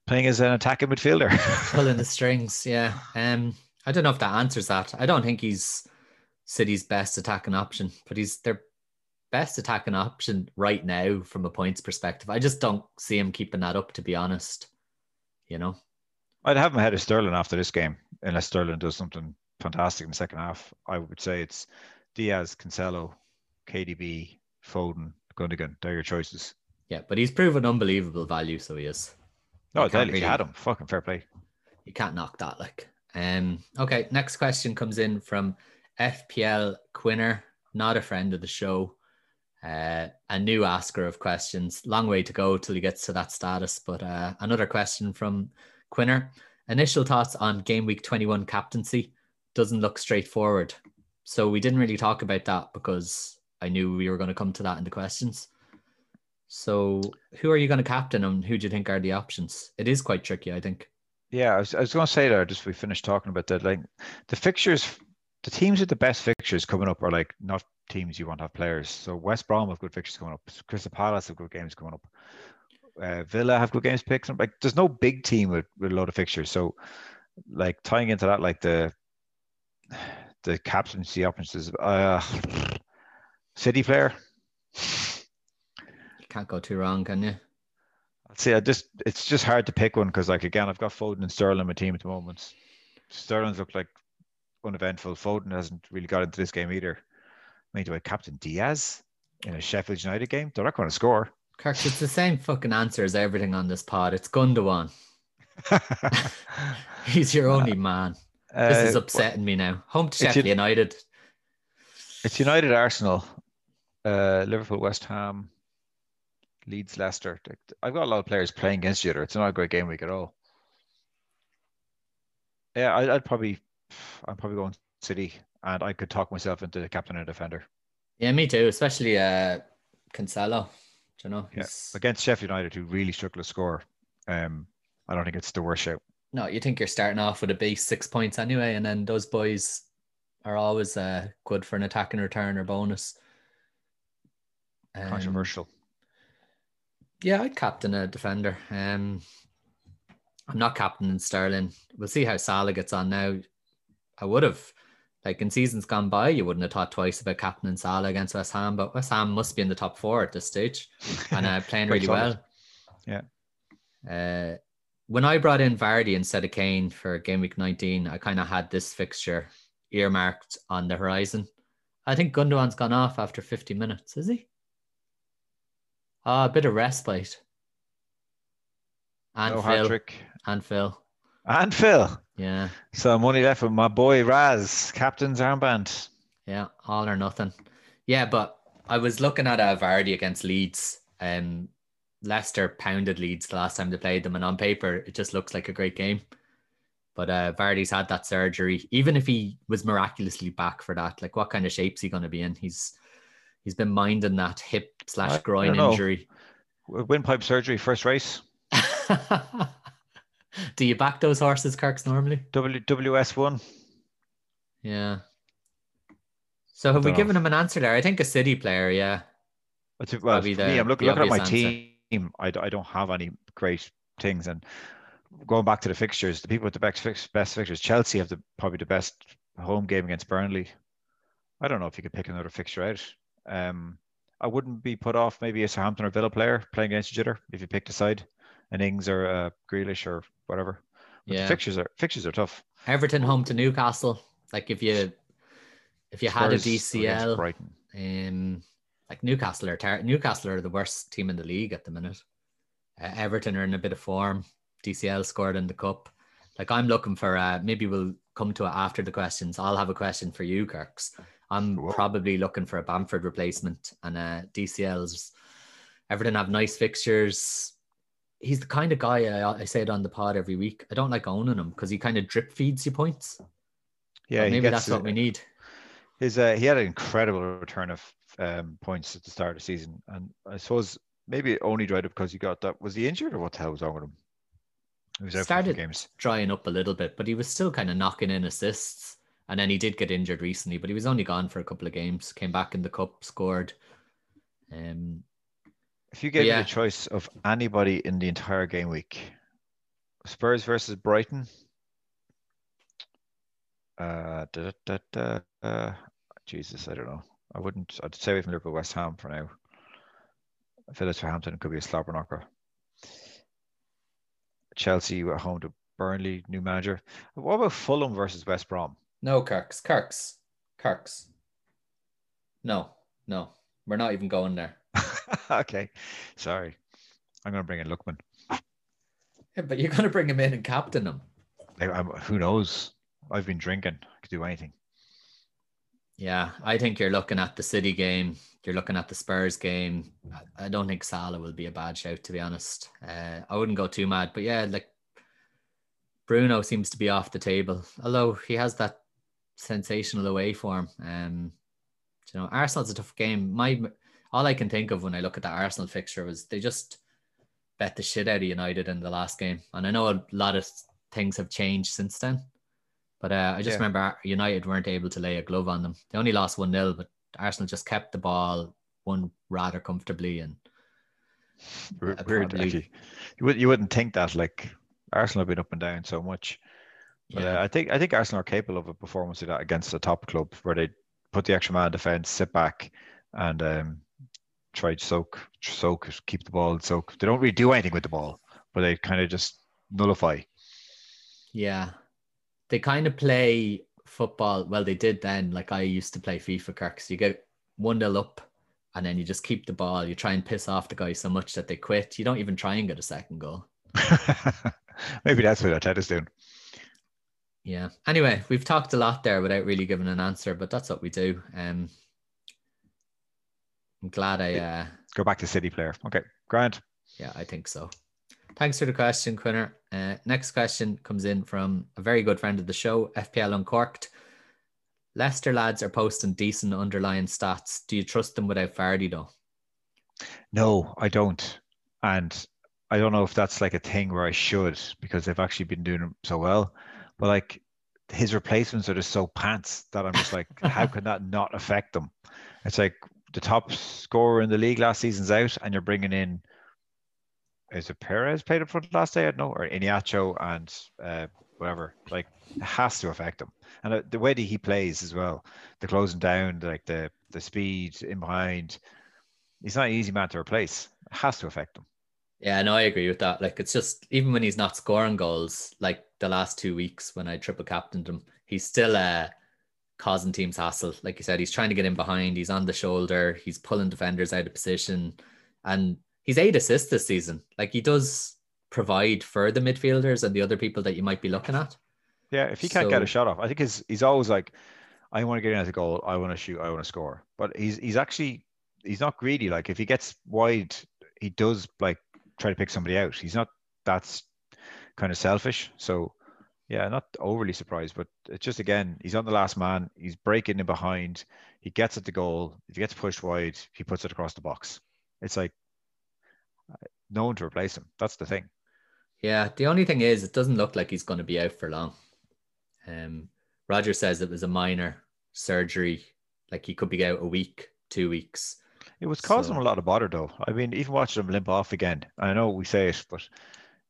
playing as an attacking midfielder? pulling the strings. Yeah. Um, I don't know if that answers that. I don't think he's City's best attacking option, but he's their best attacking option right now from a points perspective. I just don't see him keeping that up, to be honest. You know, I'd have him ahead of Sterling after this game, unless Sterling does something fantastic in the second half. I would say it's Dias, Cancelo, KDB, Foden, Gundogan. They're your choices. yeah, but he's proven unbelievable value, so he is. No, can't Daly, you really- had him. Fucking fair play. You can't knock that. Like, um, okay. Next question comes in from FPL Quinner, not a friend of the show, uh, a new asker of questions. Long way to go till he gets to that status. But uh, another question from Quinner. Initial thoughts on game week 21 captaincy doesn't look straightforward. So we didn't really talk about that because I knew we were going to come to that in the questions. So who are you going to captain and who do you think are the options? It is quite tricky, I think. Yeah, I was, I was going to say there, just we finished talking about that. Like the fixtures, the teams with the best fixtures coming up are like not teams you want to have players. So West Brom have good fixtures coming up. Crystal Palace have good games coming up. Uh, Villa have good games picked. Like there's no big team with, with a lot of fixtures. So like tying into that, like the the captaincy options, uh, City player. Can't go too wrong, can you? Say I just it's just hard to pick one because like again I've got Foden and Sterling in my team at the moment. Sterling's looked like uneventful. Foden hasn't really got into this game either. I mean, do I captain Dias in a Sheffield United game? They're not going to score. Kirk, it's the same fucking answer as everything on this pod. It's Gundogan. He's your only man. This is Uh, upsetting me now. Home to Sheffield United. It's United, Arsenal, uh, Liverpool, West Ham, Leeds, Leicester. I've got a lot of players playing against each other. It's not a great game week at all. Yeah, I, I'd probably, I'm probably going City, and I could talk myself into the captain and defender. Yeah, me too. Especially uh, Cancelo. Do you know? Yeah, against Sheffield United, who really struggle to score. Um, I don't think it's the worst shout. No, you think you're starting off with a base six points anyway, and then those boys are always uh, good for an attacking return or bonus. Um, Controversial. Yeah, I'd captain a defender. Um, I'm not captaining Sterling. We'll see how Salah gets on now. I would have, like in seasons gone by, you wouldn't have thought twice about captaining Salah against West Ham, but West Ham must be in the top four at this stage and uh, playing really solid. well. Yeah. Uh, when I brought in Vardy instead of Kane for game week 19, I kind of had this fixture earmarked on the horizon. I think Gundogan's gone off after 50 minutes, is he? Ah, a bit of respite. And no Phil. And Phil. And Phil. Yeah. So money left with my boy Raz, captain's armband. Yeah. All or nothing. Yeah, but I was looking at uh, Vardy against Leeds. Um, Leicester pounded Leeds the last time they played them, and on paper, it just looks like a great game. But uh, Vardy's had that surgery. Even if he was miraculously back for that, like what kind of shape's he going to be in? He's he's been minding that hip slash groin injury. Windpipe surgery, first race, Do you back those horses, Kirks, normally? W WS1. Yeah. So have we Dunno. given him an answer there? I think a city player, yeah. That's it. Well, for me, I'm looking, looking at my answer. team. I don't have any great things. And going back to the fixtures, the people with the best, fix, best fixtures, Chelsea have the probably the best home game against Burnley. I don't know if you could pick another fixture out. Um, I wouldn't be put off maybe a Southampton or Villa player playing against each other if you picked a side, an Ings or a Grealish or whatever. But the Yeah. fixtures are fixtures are tough. Everton home to Newcastle. Like if you if you had a Spurs DCL, Brighton. um, like Newcastle are ter- Newcastle are the worst team in the league at the minute. Uh, Everton are in a bit of form. DCL scored in the cup. Like I'm looking for. Uh, maybe we'll come to it after the questions. I'll have a question for you, Kirks. I'm Whoa. probably looking for a Bamford replacement, and uh, DCL's. Everton have nice fixtures. He's the kind of guy I, I say it on the pod every week. I don't like owning him because he kind of drip feeds you points. Yeah, But maybe that's what it. we need. His uh, he had an incredible return of um, points at the start of the season, and I suppose maybe it only dried up because he got that. Was he injured or what the hell was wrong with him? He was out for Started- games. drying up a little bit, but he was still kind of knocking in assists. And then he did get injured recently, but he was only gone for a couple of games. Came back in the cup, scored. Um, If you gave yeah. me the choice of anybody in the entire game week, Spurs versus Brighton. Uh, da, da, da, uh, Jesus, I don't know. I wouldn't. I'd stay away from Liverpool, West Ham for now. Villa Southampton could be a slobber knocker. Chelsea at home to Burnley, new manager. What about Fulham versus West Brom? No, Kirks, Kirks, Kirks. No, no, we're not even going there. okay, sorry. I'm going to bring in Lookman. Yeah, but you're going to bring him in and captain him. I, who knows? I've been drinking. I could do anything. Yeah, I think you're looking at the City game. You're looking at the Spurs game. I- I don't think Salah will be a bad shout, to be honest. Uh, I wouldn't go too mad, but yeah, like Bruno seems to be off the table, although he has that sensational away form. Um, you know, Arsenal's a tough game. My all I can think of when I look at the Arsenal fixture was they just bet the shit out of United in the last game, and I know a lot of things have changed since then. But uh, I just Yeah. remember United weren't able to lay a glove on them. They only lost 1 0, but Arsenal just kept the ball, won rather comfortably. And Weird, weird probably- actually. You would you wouldn't think that like Arsenal have been up and down so much. But yeah, uh, I think I think Arsenal are capable of a performance like that against a top club where they put the extra man in defence, sit back, and um, try to soak, soak, keep the ball, soak. They don't really do anything with the ball, but they kind of just nullify. yeah. They kind of play football. Well, they did then. Like I used to play FIFA Kirks. You get 1 0 up, and then you just keep the ball. You try and piss off the guy so much that they quit. You don't even try and get a second goal. Maybe that's what Arteta's doing. Yeah. Anyway, we've talked a lot there without really giving an answer, but that's what we do. Um, I'm glad I. Uh, Go back to City player. Okay, Grant. Yeah, I think so. Thanks for the question, Quinner. Uh, next question comes in from a very good friend of the show, FPL Uncorked. Leicester lads are posting decent underlying stats. Do you trust them without Vardy though? No, I don't. And I don't know if that's like a thing where I should because they've actually been doing so well. But like his replacements are just so pants that I'm just like, how can that not affect them? It's like the top scorer in the league last season's out, and you're bringing in is it Perez played up front last day? I don't know, or Iheanacho and uh, whatever. Like it has to affect him, and uh, the way that he plays as well, the closing down, like the the speed in behind. He's not an easy man to replace. It has to affect him. Yeah, no, I agree with that. Like it's just even when he's not scoring goals, like the last two weeks when I triple captained him, he's still uh causing teams hassle. Like you said, he's trying to get in behind, he's on the shoulder, he's pulling defenders out of position, and he's eight assists this season. Like he does provide for the midfielders and the other people that you might be looking at. Yeah, if he can't get a shot off, I think he's he's always like, I want to get in at the goal, I want to shoot, I want to score. But he's he's actually he's not greedy. Like if he gets wide, he does like try to pick somebody out. He's not that's kind of selfish. So Yeah, not overly surprised, but it's just again, he's on the last man. He's breaking in behind. He gets at the goal. If he gets pushed wide, he puts it across the box. It's like uh, no one to replace him. That's the thing. Yeah, the only thing is, it doesn't look like he's going to be out for long. Um, Roger says it was a minor surgery, like he could be out a week, two weeks. It was causing so, him a lot of bother, though. I mean, even watching him limp off again. I know we say it, but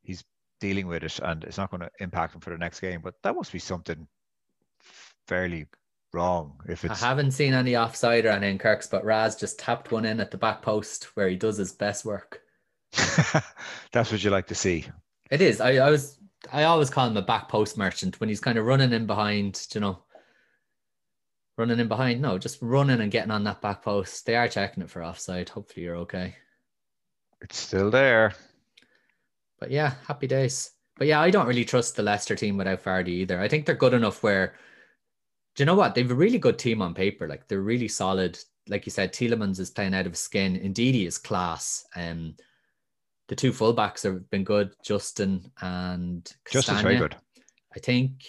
he's dealing with it, and it's not going to impact him for the next game. But that must be something fairly wrong. If it's I haven't seen any offside or any in Kirk's, but Raz just tapped one in at the back post where he does his best work. That's what you like to see. It is. I, I was I always call him a back post merchant when he's kind of running in behind, you know. Running in behind. No, just running and getting on that back post. They are checking it for offside. Hopefully you're okay. It's still there. But yeah, happy days. But yeah, I don't really trust the Leicester team without Vardy either. I think they're good enough where do you know what? They've a really good team on paper. Like they're really solid. Like you said, Tielemans is playing out of skin. Ndidi is class. Um, the two fullbacks have been good, Justin and Justin's very good. I think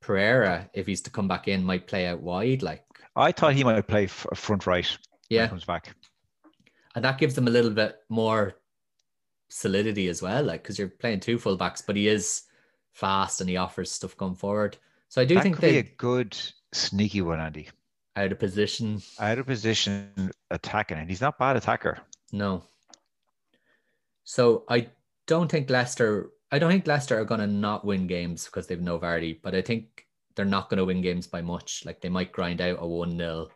Pereira, if he's to come back in, might play out wide. Like I thought he might play f- front right. Yeah, comes back, and that gives them a little bit more solidity as well. Like because you're playing two fullbacks, but he is fast and he offers stuff going forward. So I do that think could they be a good sneaky one, Andy. Out of position. Out of position attacking, and he's not bad attacker. No. So I don't think Leicester. I don't think Leicester are going to not win games because they've no Vardy, but I think they're not going to win games by much. Like they might grind out a one 0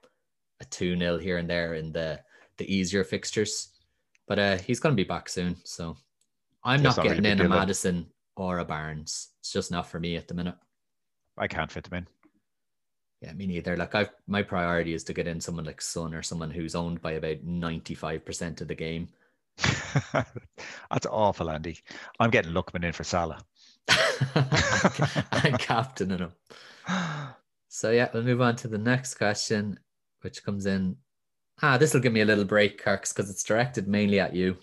a two 0 here and there in the the easier fixtures. But uh, he's going to be back soon, so I'm not getting in a Maddison or a Barnes. It's just not for me at the minute. I can't fit them in. Yeah, me neither. Like I've my priority is to get in someone like Son or someone who's owned by about 95% of the game. That's awful, Andy. I'm getting Lookman in for Salah. I'm captaining him. So yeah, we'll move on to the next question, which comes in. Ah, this will give me a little break, Kirks, because it's directed mainly at you.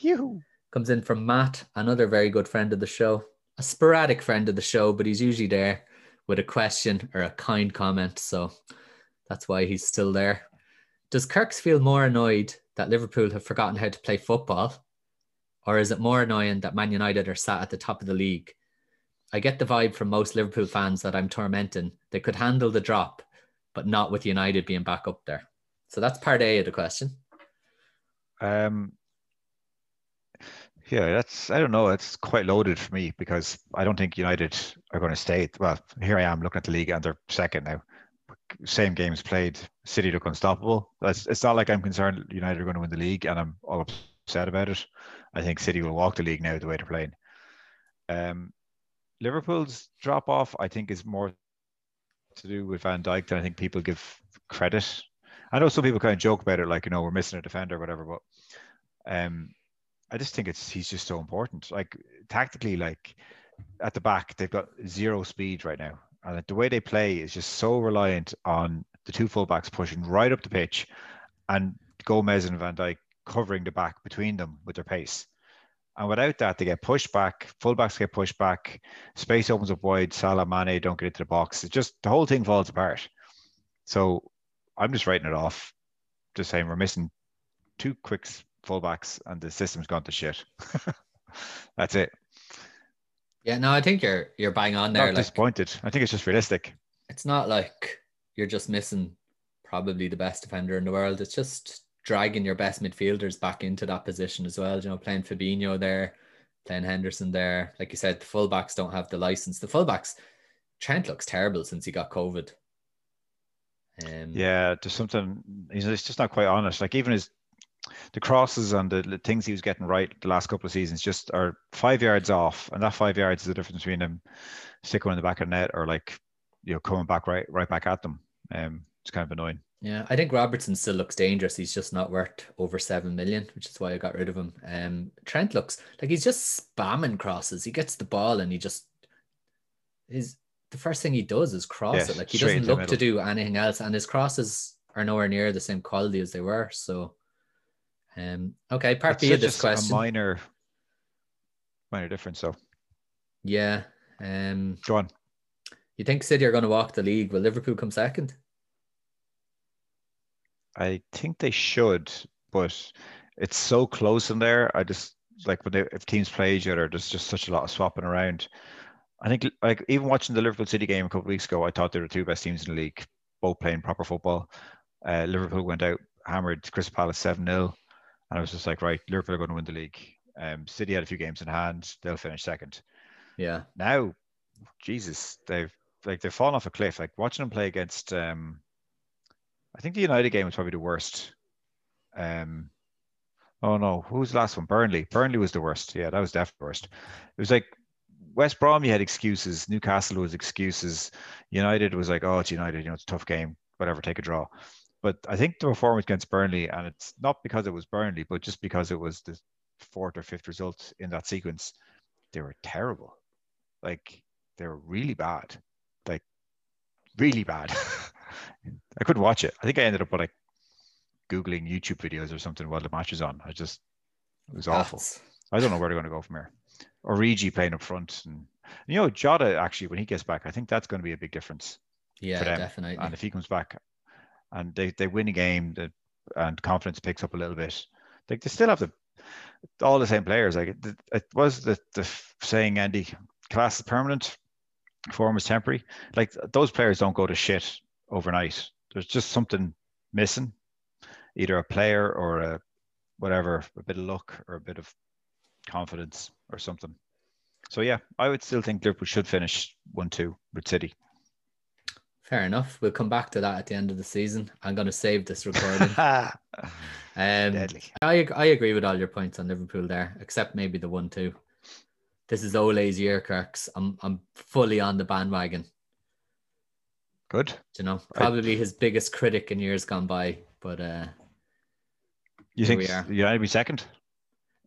You comes in from Matt, another very good friend of the show, a sporadic friend of the show, but he's usually there with a question or a kind comment. So that's why he's still there. Does Kirks feel more annoyed that Liverpool have forgotten how to play football? Or is it more annoying that Man United are sat at the top of the league? I get the vibe from most Liverpool fans that I'm tormenting. They could handle the drop, but not with United being back up there. So that's part A of the question. Um, yeah, that's I don't know. It's quite loaded for me because I don't think United are going to stay. Well, here I am looking at the league and they're second now. Same games played. City look unstoppable. It's, it's not like I'm concerned United are going to win the league and I'm all upset about it. I think City will walk the league now the way they're playing. Um, Liverpool's drop off, I think, is more to do with Van Dijk than I think people give credit. I know some people kind of joke about it, like you know we're missing a defender or whatever, but um, I just think it's he's just so important. Like tactically, like at the back, they've got zero speed right now, and the way they play is just so reliant on the two fullbacks pushing right up the pitch, and Gomez and Van Dijk covering the back between them with their pace. And without that, they get pushed back. Fullbacks get pushed back. Space opens up wide. Salah, Mane don't get into the box. It's just the whole thing falls apart. So I'm just writing it off, just saying we're missing two quick fullbacks and the system's gone to shit. That's it. Yeah, no, I think you're you're bang on there. Not like, disappointed. I think it's just realistic. It's not like you're just missing probably the best defender in the world. It's just dragging your best midfielders back into that position as well. You know, playing Fabinho there, playing Henderson there. Like you said, the fullbacks don't have the license. The fullbacks, Trent looks terrible since he got COVID. Um, yeah, there's something. It's just not quite honest. Like even his the crosses and the, the, things he was getting right the last couple of seasons just are five yards off, and that five yards is the difference between him sticking in the back of the net or like you know coming back right right back at them. Um, it's kind of annoying. Yeah, I think Robertson still looks dangerous. He's just not worth over seven million, which is why I got rid of him. Um, Trent looks like he's just spamming crosses. He gets the ball and he just is the first thing he does is cross yes, it. Like he doesn't look to do anything else, and his crosses are nowhere near the same quality as they were. So, um, okay, part B of this question, a minor, minor difference, though. Yeah, Um, Go on. you think City are going to walk the league? Will Liverpool come second? I think they should, but it's so close in there. I just like when they, if teams play each other, there's just such a lot of swapping around. I think like even watching the Liverpool City game a couple of weeks ago, I thought they were the two best teams in the league, both playing proper football. Uh, Liverpool went out hammered Crystal Palace seven 0 and I was just like, right, Liverpool are going to win the league. Um, City had a few games in hand; they'll finish second. Yeah. Now, Jesus, they've like they've fallen off a cliff. Like watching them play against, um, I think the United game was probably the worst. Um, oh no, who was the last one? Burnley. Burnley was the worst. Yeah, that was definitely the worst. It was like West Brom. You had excuses. Newcastle was excuses. United was like, oh, it's United. You know, it's a tough game. Whatever, take a draw. But I think the performance against Burnley, and it's not because it was Burnley, but just because it was the fourth or fifth result in that sequence, they were terrible. Like they were really bad. Like really bad. I couldn't watch it. I think I ended up like googling YouTube videos or something while the match was on. I just it was ah, awful. That's- I don't know where they're going to go from here. Origi playing up front, and you know Jota actually when he gets back, I think that's going to be a big difference Yeah, definitely. And if he comes back and they, they win a game that, and confidence picks up a little bit, like they still have the all the same players. Like it, it was the, the saying, Andy, class is permanent, form is temporary. Like those players don't go to shit overnight. There's just something missing, either a player or a whatever, a bit of luck or a bit of confidence or something. So yeah, I would still think Liverpool should finish one two with City. Fair enough. We'll come back to that at the end of the season. I'm going to save this recording. Um, Deadly. I I agree with all your points on Liverpool there, except maybe the one two. This is Ole's year, Kirks. I'm I'm fully on the bandwagon. Good. You know, probably his biggest critic in years gone by. But uh You think we are. United be second?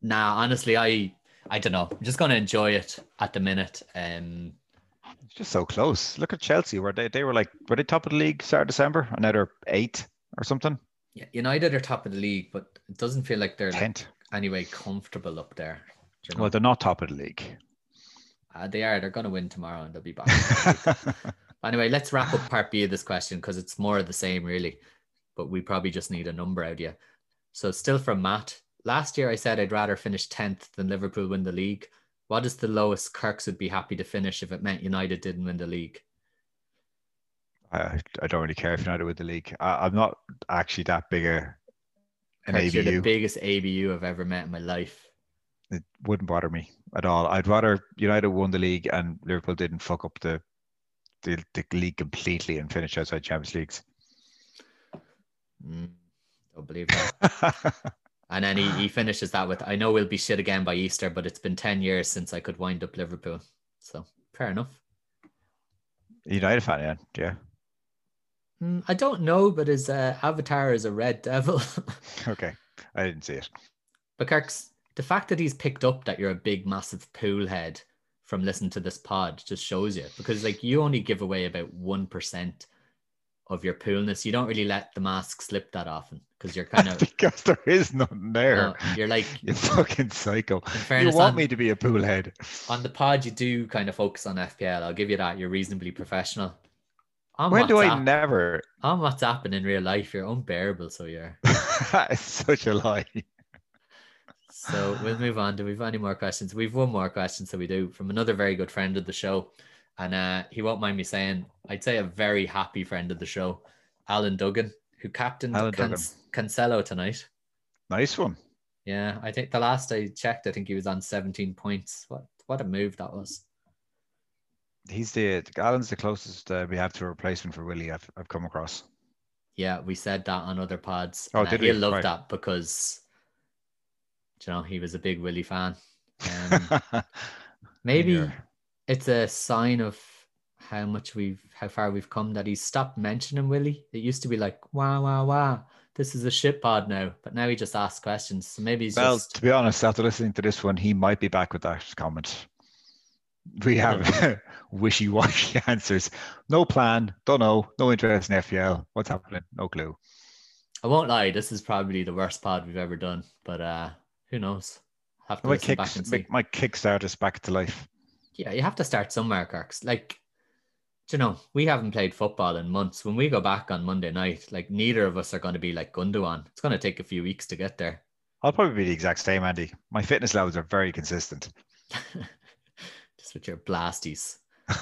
nah, honestly, I I don't know. I'm just gonna enjoy it at the minute. Um It's just so close. Look at Chelsea, where they, they were like were they top of the league start of December, and now they're eight or something, yeah, United are top of the league, but it doesn't feel like they're like anyway comfortable up there. You know? Well, they're not top of the league. Uh, they are. They're going to win tomorrow and they'll be back. anyway, let's wrap up part B of this question because it's more of the same, really. But we probably just need a number out of you. So, still from Matt. Last year, I said I'd rather finish 10th than Liverpool win the league. What is the lowest Kirks would be happy to finish if it meant United didn't win the league? I, I don't really care if United win the league. I, I'm not actually that big a an Kirks, you're the biggest ABU I've ever met in my life. It wouldn't bother me at all. I'd rather United won the league and Liverpool didn't fuck up the the, the league completely and finish outside Champions Leagues. Mm, don't believe that. And then he, he finishes that with, I know we'll be shit again by Easter, but it's been 10 years since I could wind up Liverpool. So fair enough. United fan, yeah, yeah. Mm, I don't know, but his uh, avatar is a red devil. Okay, I didn't see it. but Kirks, the fact that he's picked up that you're a big, massive pool head from listening to this pod just shows you because, like, you only give away about 1% of your poolness. You don't really let the mask slip that often because you're kind of, because there is nothing there. uh, you're like, You fucking psycho. in You want on, me to be a pool head? on the pod, you do kind of focus on FPL. I'll give you that. You're reasonably professional. On When do I never? on what's happening in real life, you're unbearable. So you're. it's such a lie. So we'll move on. Do we have any more questions? We've one more question, so we do from another very good friend of the show, and uh, he won't mind me saying, I'd say a very happy friend of the show, Alan Duggan, who captained Can- Cancelo tonight. Nice one. Yeah, I think the last I checked, I think he was on 17 points. What what a move that was. He's the Alan's the closest uh, we have to a replacement for Willie I've, I've come across. Yeah, we said that on other pods. Oh, uh, did we? He'll love Right. that because, you know, he was a big Willie fan. Um, maybe it's a sign of how much we've how far we've come that he's stopped mentioning Willie. It used to be like, wow, wow, wow, this is a shit pod now, but now he just asks questions. So maybe he's well, just to be honest, after listening to this one, he might be back with that comment. We have wishy-washy answers. No plan. Don't know. No interest in FPL. What's happening? No clue. I won't lie, this is probably the worst pod we've ever done, but uh who knows? Have to My listen back kicks, and see. my, my kickstart us back to life. Yeah, you have to start somewhere, Kirks. Like, you know, we haven't played football in months. When we go back on Monday night, like neither of us are going to be like Gundogan. It's going to take a few weeks to get there. I'll probably be the exact same, Andy. My fitness levels are very consistent. Just with your blasties. uh,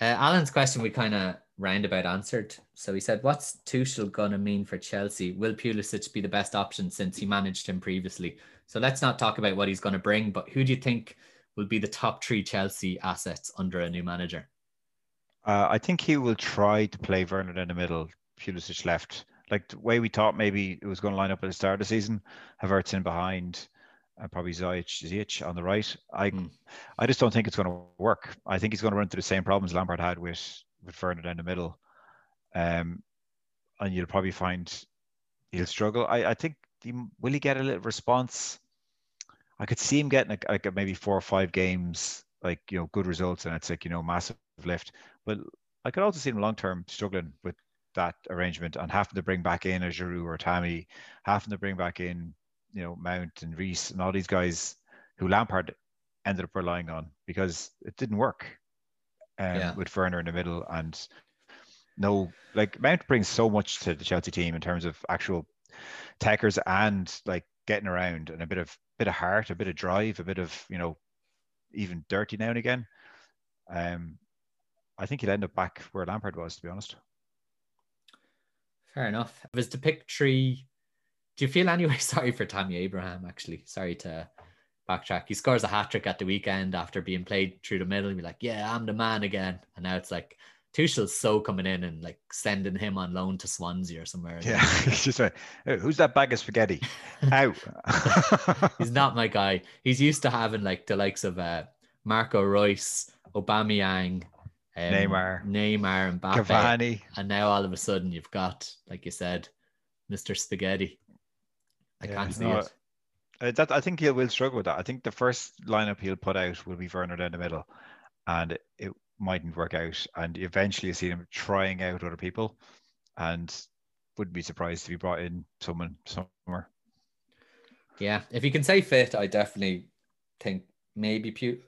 Alan's question we kind of roundabout answered. So he said, "What's Tuchel gonna mean for Chelsea? Will Pulisic be the best option since he managed him previously?" So let's not talk about what he's going to bring, but who do you think will be the top three Chelsea assets under a new manager? Uh, I think he will try to play Werner in the middle, Pulisic left. Like the way we thought maybe it was going to line up at the start of the season, Havertz in behind, and probably Ziyech on the right. I, mm. I just don't think it's going to work. I think he's going to run into the same problems Lampard had with with Werner down the middle, um, and you'll probably find he'll struggle. I, I think he, will he get a little response? I could see him getting a, like a maybe four or five games, like you know, good results, and it's like you know, massive lift. But I could also see him long term struggling with that arrangement and having to bring back in a Giroud or Tammy, having to bring back in you know Mount and Reece and all these guys who Lampard ended up relying on because it didn't work um, yeah. with Werner in the middle and no like Mount brings so much to the Chelsea team in terms of actual techers and like getting around and a bit of bit of heart, a bit of drive, a bit of you know even dirty now and again. Um, I think he'll end up back where Lampard was, to be honest. Fair enough. If it's to pick three, do you feel anyway sorry for Tammy Abraham? Actually, sorry to backtrack. He scores a hat trick at the weekend after being played through the middle. And be like, yeah, I'm the man again. And now it's like Tuchel's so coming in and like sending him on loan to Swansea or somewhere. Yeah, he's just like, who's that bag of spaghetti? Out. he's not my guy. He's used to having like the likes of uh, Marco Reus, Aubameyang, um, Neymar, Neymar, and Mbappe. Cavani, and now all of a sudden you've got, like you said, Mr. Spaghetti. I yeah, can't see no, it. Uh, that I think he will struggle with that. I think the first lineup he'll put out will be Werner down the middle, and it, it mightn't work out. And eventually, you see him trying out other people, and wouldn't be surprised if he brought in someone somewhere. Yeah, if he can stay fit, I definitely think maybe Pew.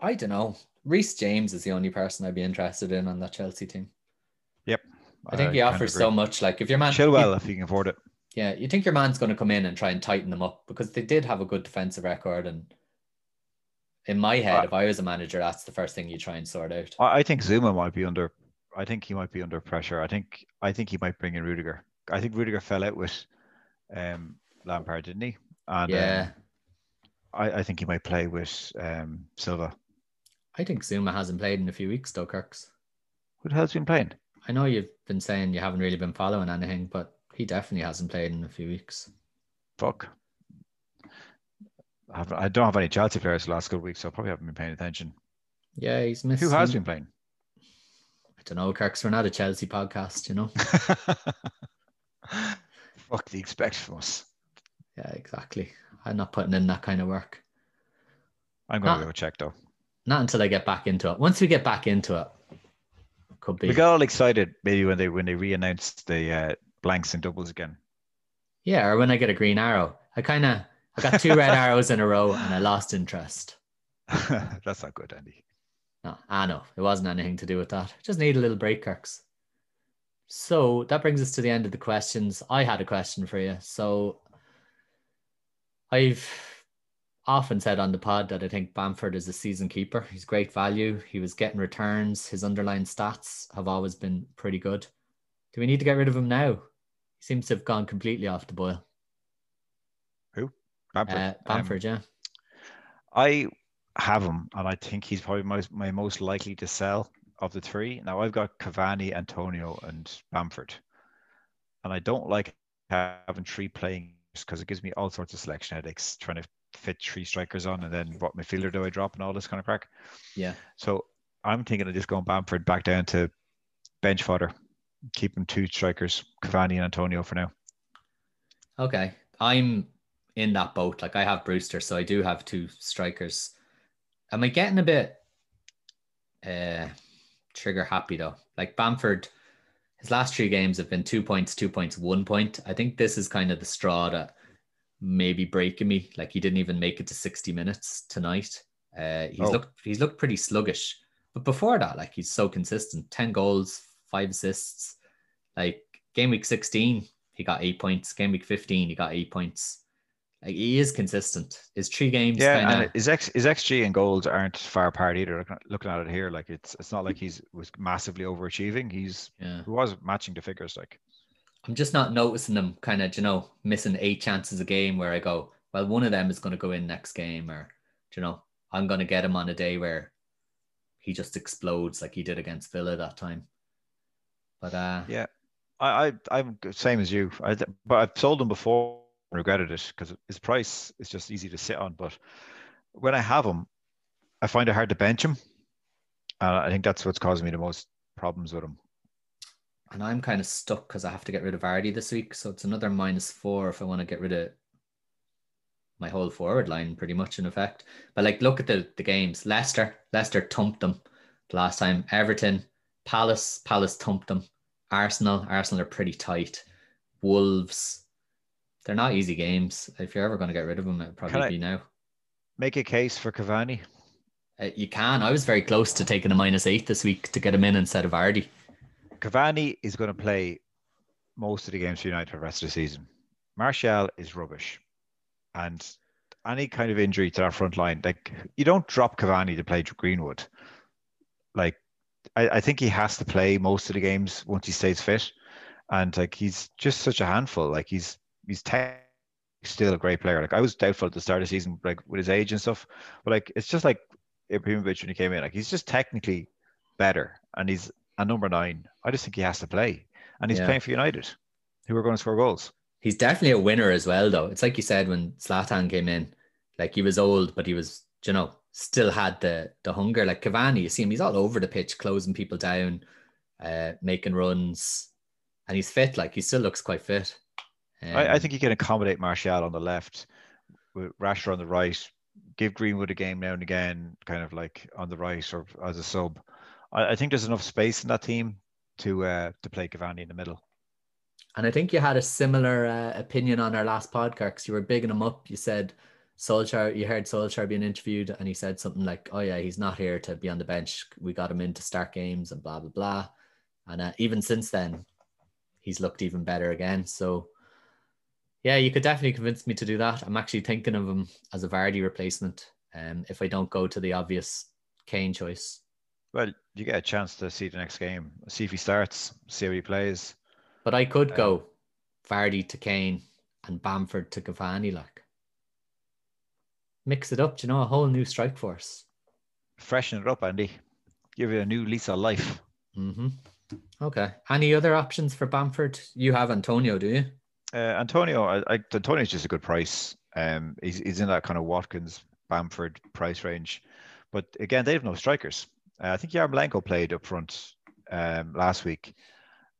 I don't know. Reece James is the only person I'd be interested in on that Chelsea team. Yep. I think I he offers so much. Like if your man Chilwell, if he can afford it. Yeah, you think your man's going to come in and try and tighten them up because they did have a good defensive record. And in my head, uh, if I was a manager, that's the first thing you try and sort out. I think Zouma might be under. I think he might be under pressure. I think I think he might bring in Rudiger. I think Rudiger fell out with um, Lampard, didn't he? And yeah, um, I, I think he might play with um, Silva. I think Zouma hasn't played in a few weeks, though, Kirks. Who the hell's been playing? I know you've been saying you haven't really been following anything, but he definitely hasn't played in a few weeks. Fuck. I, I don't have any Chelsea players the last couple of weeks, so I probably haven't been paying attention. Yeah, he's missed. Who has been playing? I don't know, Kirks. We're not a Chelsea podcast, you know. Fuck the expect from us. Yeah, exactly. I'm not putting in that kind of work. I'm going not, to go check though. Not until I get back into it. Once we get back into it, could be. We got all excited maybe when they when they re-announced the uh, blanks and doubles again. Yeah, or when I get a green arrow. I kind of I got two red arrows in a row and I lost interest. That's not good, Andy. No, I know. It wasn't anything to do with that. Just need a little break, Kirks. So that brings us to the end of the questions. I had a question for you. So I've often said on the pod that I think Bamford is a season keeper. He's great value. He was getting returns. His underlying stats have always been pretty good. Do we need to get rid of him now? He seems to have gone completely off the boil. Who? Bamford. Uh, Bamford, um, yeah. I have him, and I think he's probably my, my most likely to sell of the three. Now I've got Cavani, Antonio, and Bamford, and I don't like having three playing because it gives me all sorts of selection headaches trying to fit three strikers on, and then what midfielder do I drop and all this kind of crack. Yeah. So I'm thinking of just going Bamford back down to bench fodder keeping two strikers, Cavani and Antonio for now. Okay. I'm in that boat. Like I have Brewster, so I do have two strikers. Am I getting a bit uh trigger happy though? Like Bamford, his last three games have been two points, two points, one point. I think this is kind of the straw that maybe breaking me. Like he didn't even make it to 60 minutes tonight. Uh, he's Oh. looked he's looked pretty sluggish, but before that, like he's so consistent. Ten goals, five assists. Like game week sixteen, he got eight points. Game week fifteen, he got eight points. Like he is consistent. His three games, Yeah, kinda, and his X his XG and goals aren't far apart either. Looking at, it here, like it's it's not like he's was massively overachieving. He's yeah. he was matching the figures. Like I'm just not noticing them kind of, you know, missing eight chances a game where I go, well, one of them is going to go in next game, or you know, I'm going to get him on a day where he just explodes like he did against Villa that time. But uh, yeah, I, I I'm same as you. I but I've sold him before and regretted it because his price is just easy to sit on. But when I have him, I find it hard to bench him. Uh, I think that's what's causing me the most problems with him. And I'm kind of stuck because I have to get rid of Vardy this week, so it's another minus four if I want to get rid of my whole forward line, pretty much in effect. But like, look at the the games. Leicester, Leicester thumped them the last time. Everton, Palace, Palace thumped them. Arsenal, Arsenal are pretty tight. Wolves, they're not easy games. If you're ever going to get rid of them, it'd probably be now. Make a case for Cavani. Uh, you can. I was very close to taking a minus eight this week to get him in instead of Vardy. Cavani is going to play most of the games for United for the rest of the season. Martial is rubbish, and any kind of injury to that front line, like you don't drop Cavani to play Greenwood. Like I, I think he has to play most of the games once he stays fit, and like he's just such a handful. Like he's he's tech still a great player. Like I was doubtful at the start of the season, like with his age and stuff, but like it's just like Ibrahimovic when he came in. Like he's just technically better, and he's a number nine. I just think he has to play, and he's Yeah. playing for United, who are going to score goals. He's definitely a winner as well, though. It's like you said when Zlatan came in, like he was old, but he was, you know, still had the the hunger. Like Cavani, you see him, he's all over the pitch, closing people down, uh, making runs, and he's fit. Like he still looks quite fit. I, I Um, think he can accommodate Martial on the left, with Rashford on the right, give Greenwood a game now and again, kind of like on the right or as a sub. I, I think there's enough space in that team to uh, to play Cavani in the middle. And I think you had a similar uh, opinion on our last podcast. 'cause You were bigging him up. You said Solskjaer, you heard Solskjaer being interviewed, and he said something like, Oh, yeah, he's not here to be on the bench. We got him in to start games and blah, blah, blah. And uh, even since then, he's looked even better again. So, yeah, you could definitely convince me to do that. I'm actually thinking of him as a Vardy replacement um, if I don't go to the obvious Kane choice. Well, you get a chance to see the next game, see if he starts, see how he plays. But I could Um, go Vardy to Kane and Bamford to Cavani, like mix it up. You know, a whole new strike force. Freshen it up, Andy. Give it a new lease of life. hmm Okay. Any other options for Bamford? You have Antonio, do you? Uh, Antonio, I, I, Antonio's just a good price. Um, he's, he's in that kind of Watkins, Bamford price range. But again, they have no strikers. Uh, I think Yarmolenko played up front um, last week.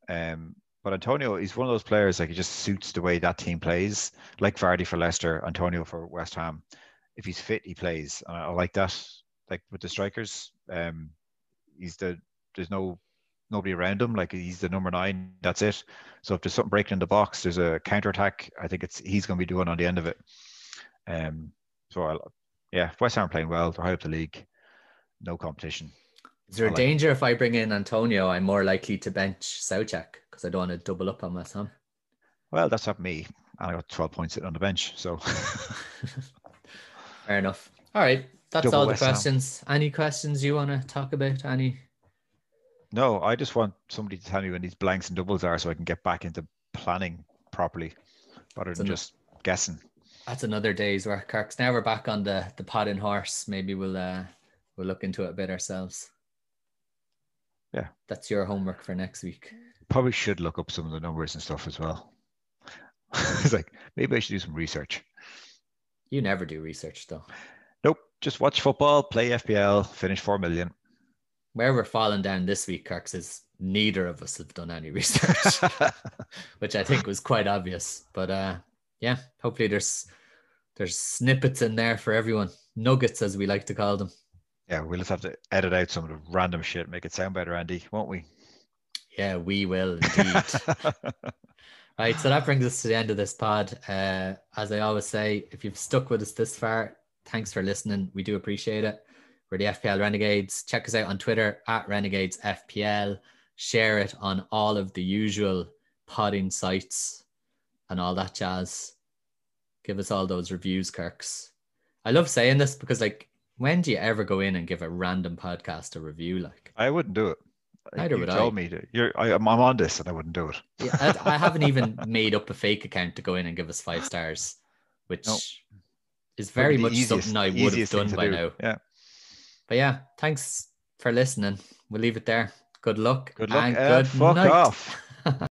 Um, but Antonio, is one of those players like he just suits the way that team plays. Like Vardy for Leicester, Antonio for West Ham. If he's fit, he plays. And I like that. Like with the strikers, um, he's the there's no nobody around him. Like he's the number nine. That's it. So if there's something breaking in the box, there's a counter attack. I think it's he's going to be doing on the end of it. Um. So I, yeah, West Ham playing well. They're high up the league. No competition. Is there I a like- danger if I bring in Antonio, I'm more likely to bench Soucek because I don't want to double up on West Ham? Well, that's not me. And I got 12 points sitting on the bench. So Fair enough. All right. That's Double all the West Ham. questions. Any questions you want to talk about? Any? no, I just want somebody to tell me when these blanks and doubles are so I can get back into planning properly rather It's than an- just guessing. That's another day's work, Kirks. Now we're back on the the pod and horse. Maybe we'll uh we'll look into it a bit ourselves. Yeah. That's your homework for next week. Probably should look up some of the numbers and stuff as well. it's like maybe I should do some research. You never do research though. Nope, just watch football, play FPL, finish 4 million. Where we're falling down this week, Kirks, is neither of us have done any research, which I think was quite obvious. But uh yeah, hopefully there's there's snippets in there for everyone. Nuggets as we like to call them. Yeah, we'll just have to edit out some of the random shit, make it sound better, Andy, won't we? Yeah, we will indeed. Right, so that brings us to the end of this pod. Uh, as I always say, if you've stuck with us this far, thanks for listening. We do appreciate it. We're the FPL Renegades. Check us out on Twitter at Renegades FPL. Share it on all of the usual podding sites and all that jazz. Give us all those reviews, Kirks. I love saying this because, like, when do you ever go in and give a random podcast a review? Like, I wouldn't do it. Neither you would told I. me to. You're, I, I'm I'm on this, and I wouldn't do it. yeah, I, I haven't even made up a fake account to go in and give us five stars, which is very much easiest- something I would have done by do. now. Yeah. But yeah, thanks for listening. We'll leave it there. Good luck. Good luck. and and good fuck night. off.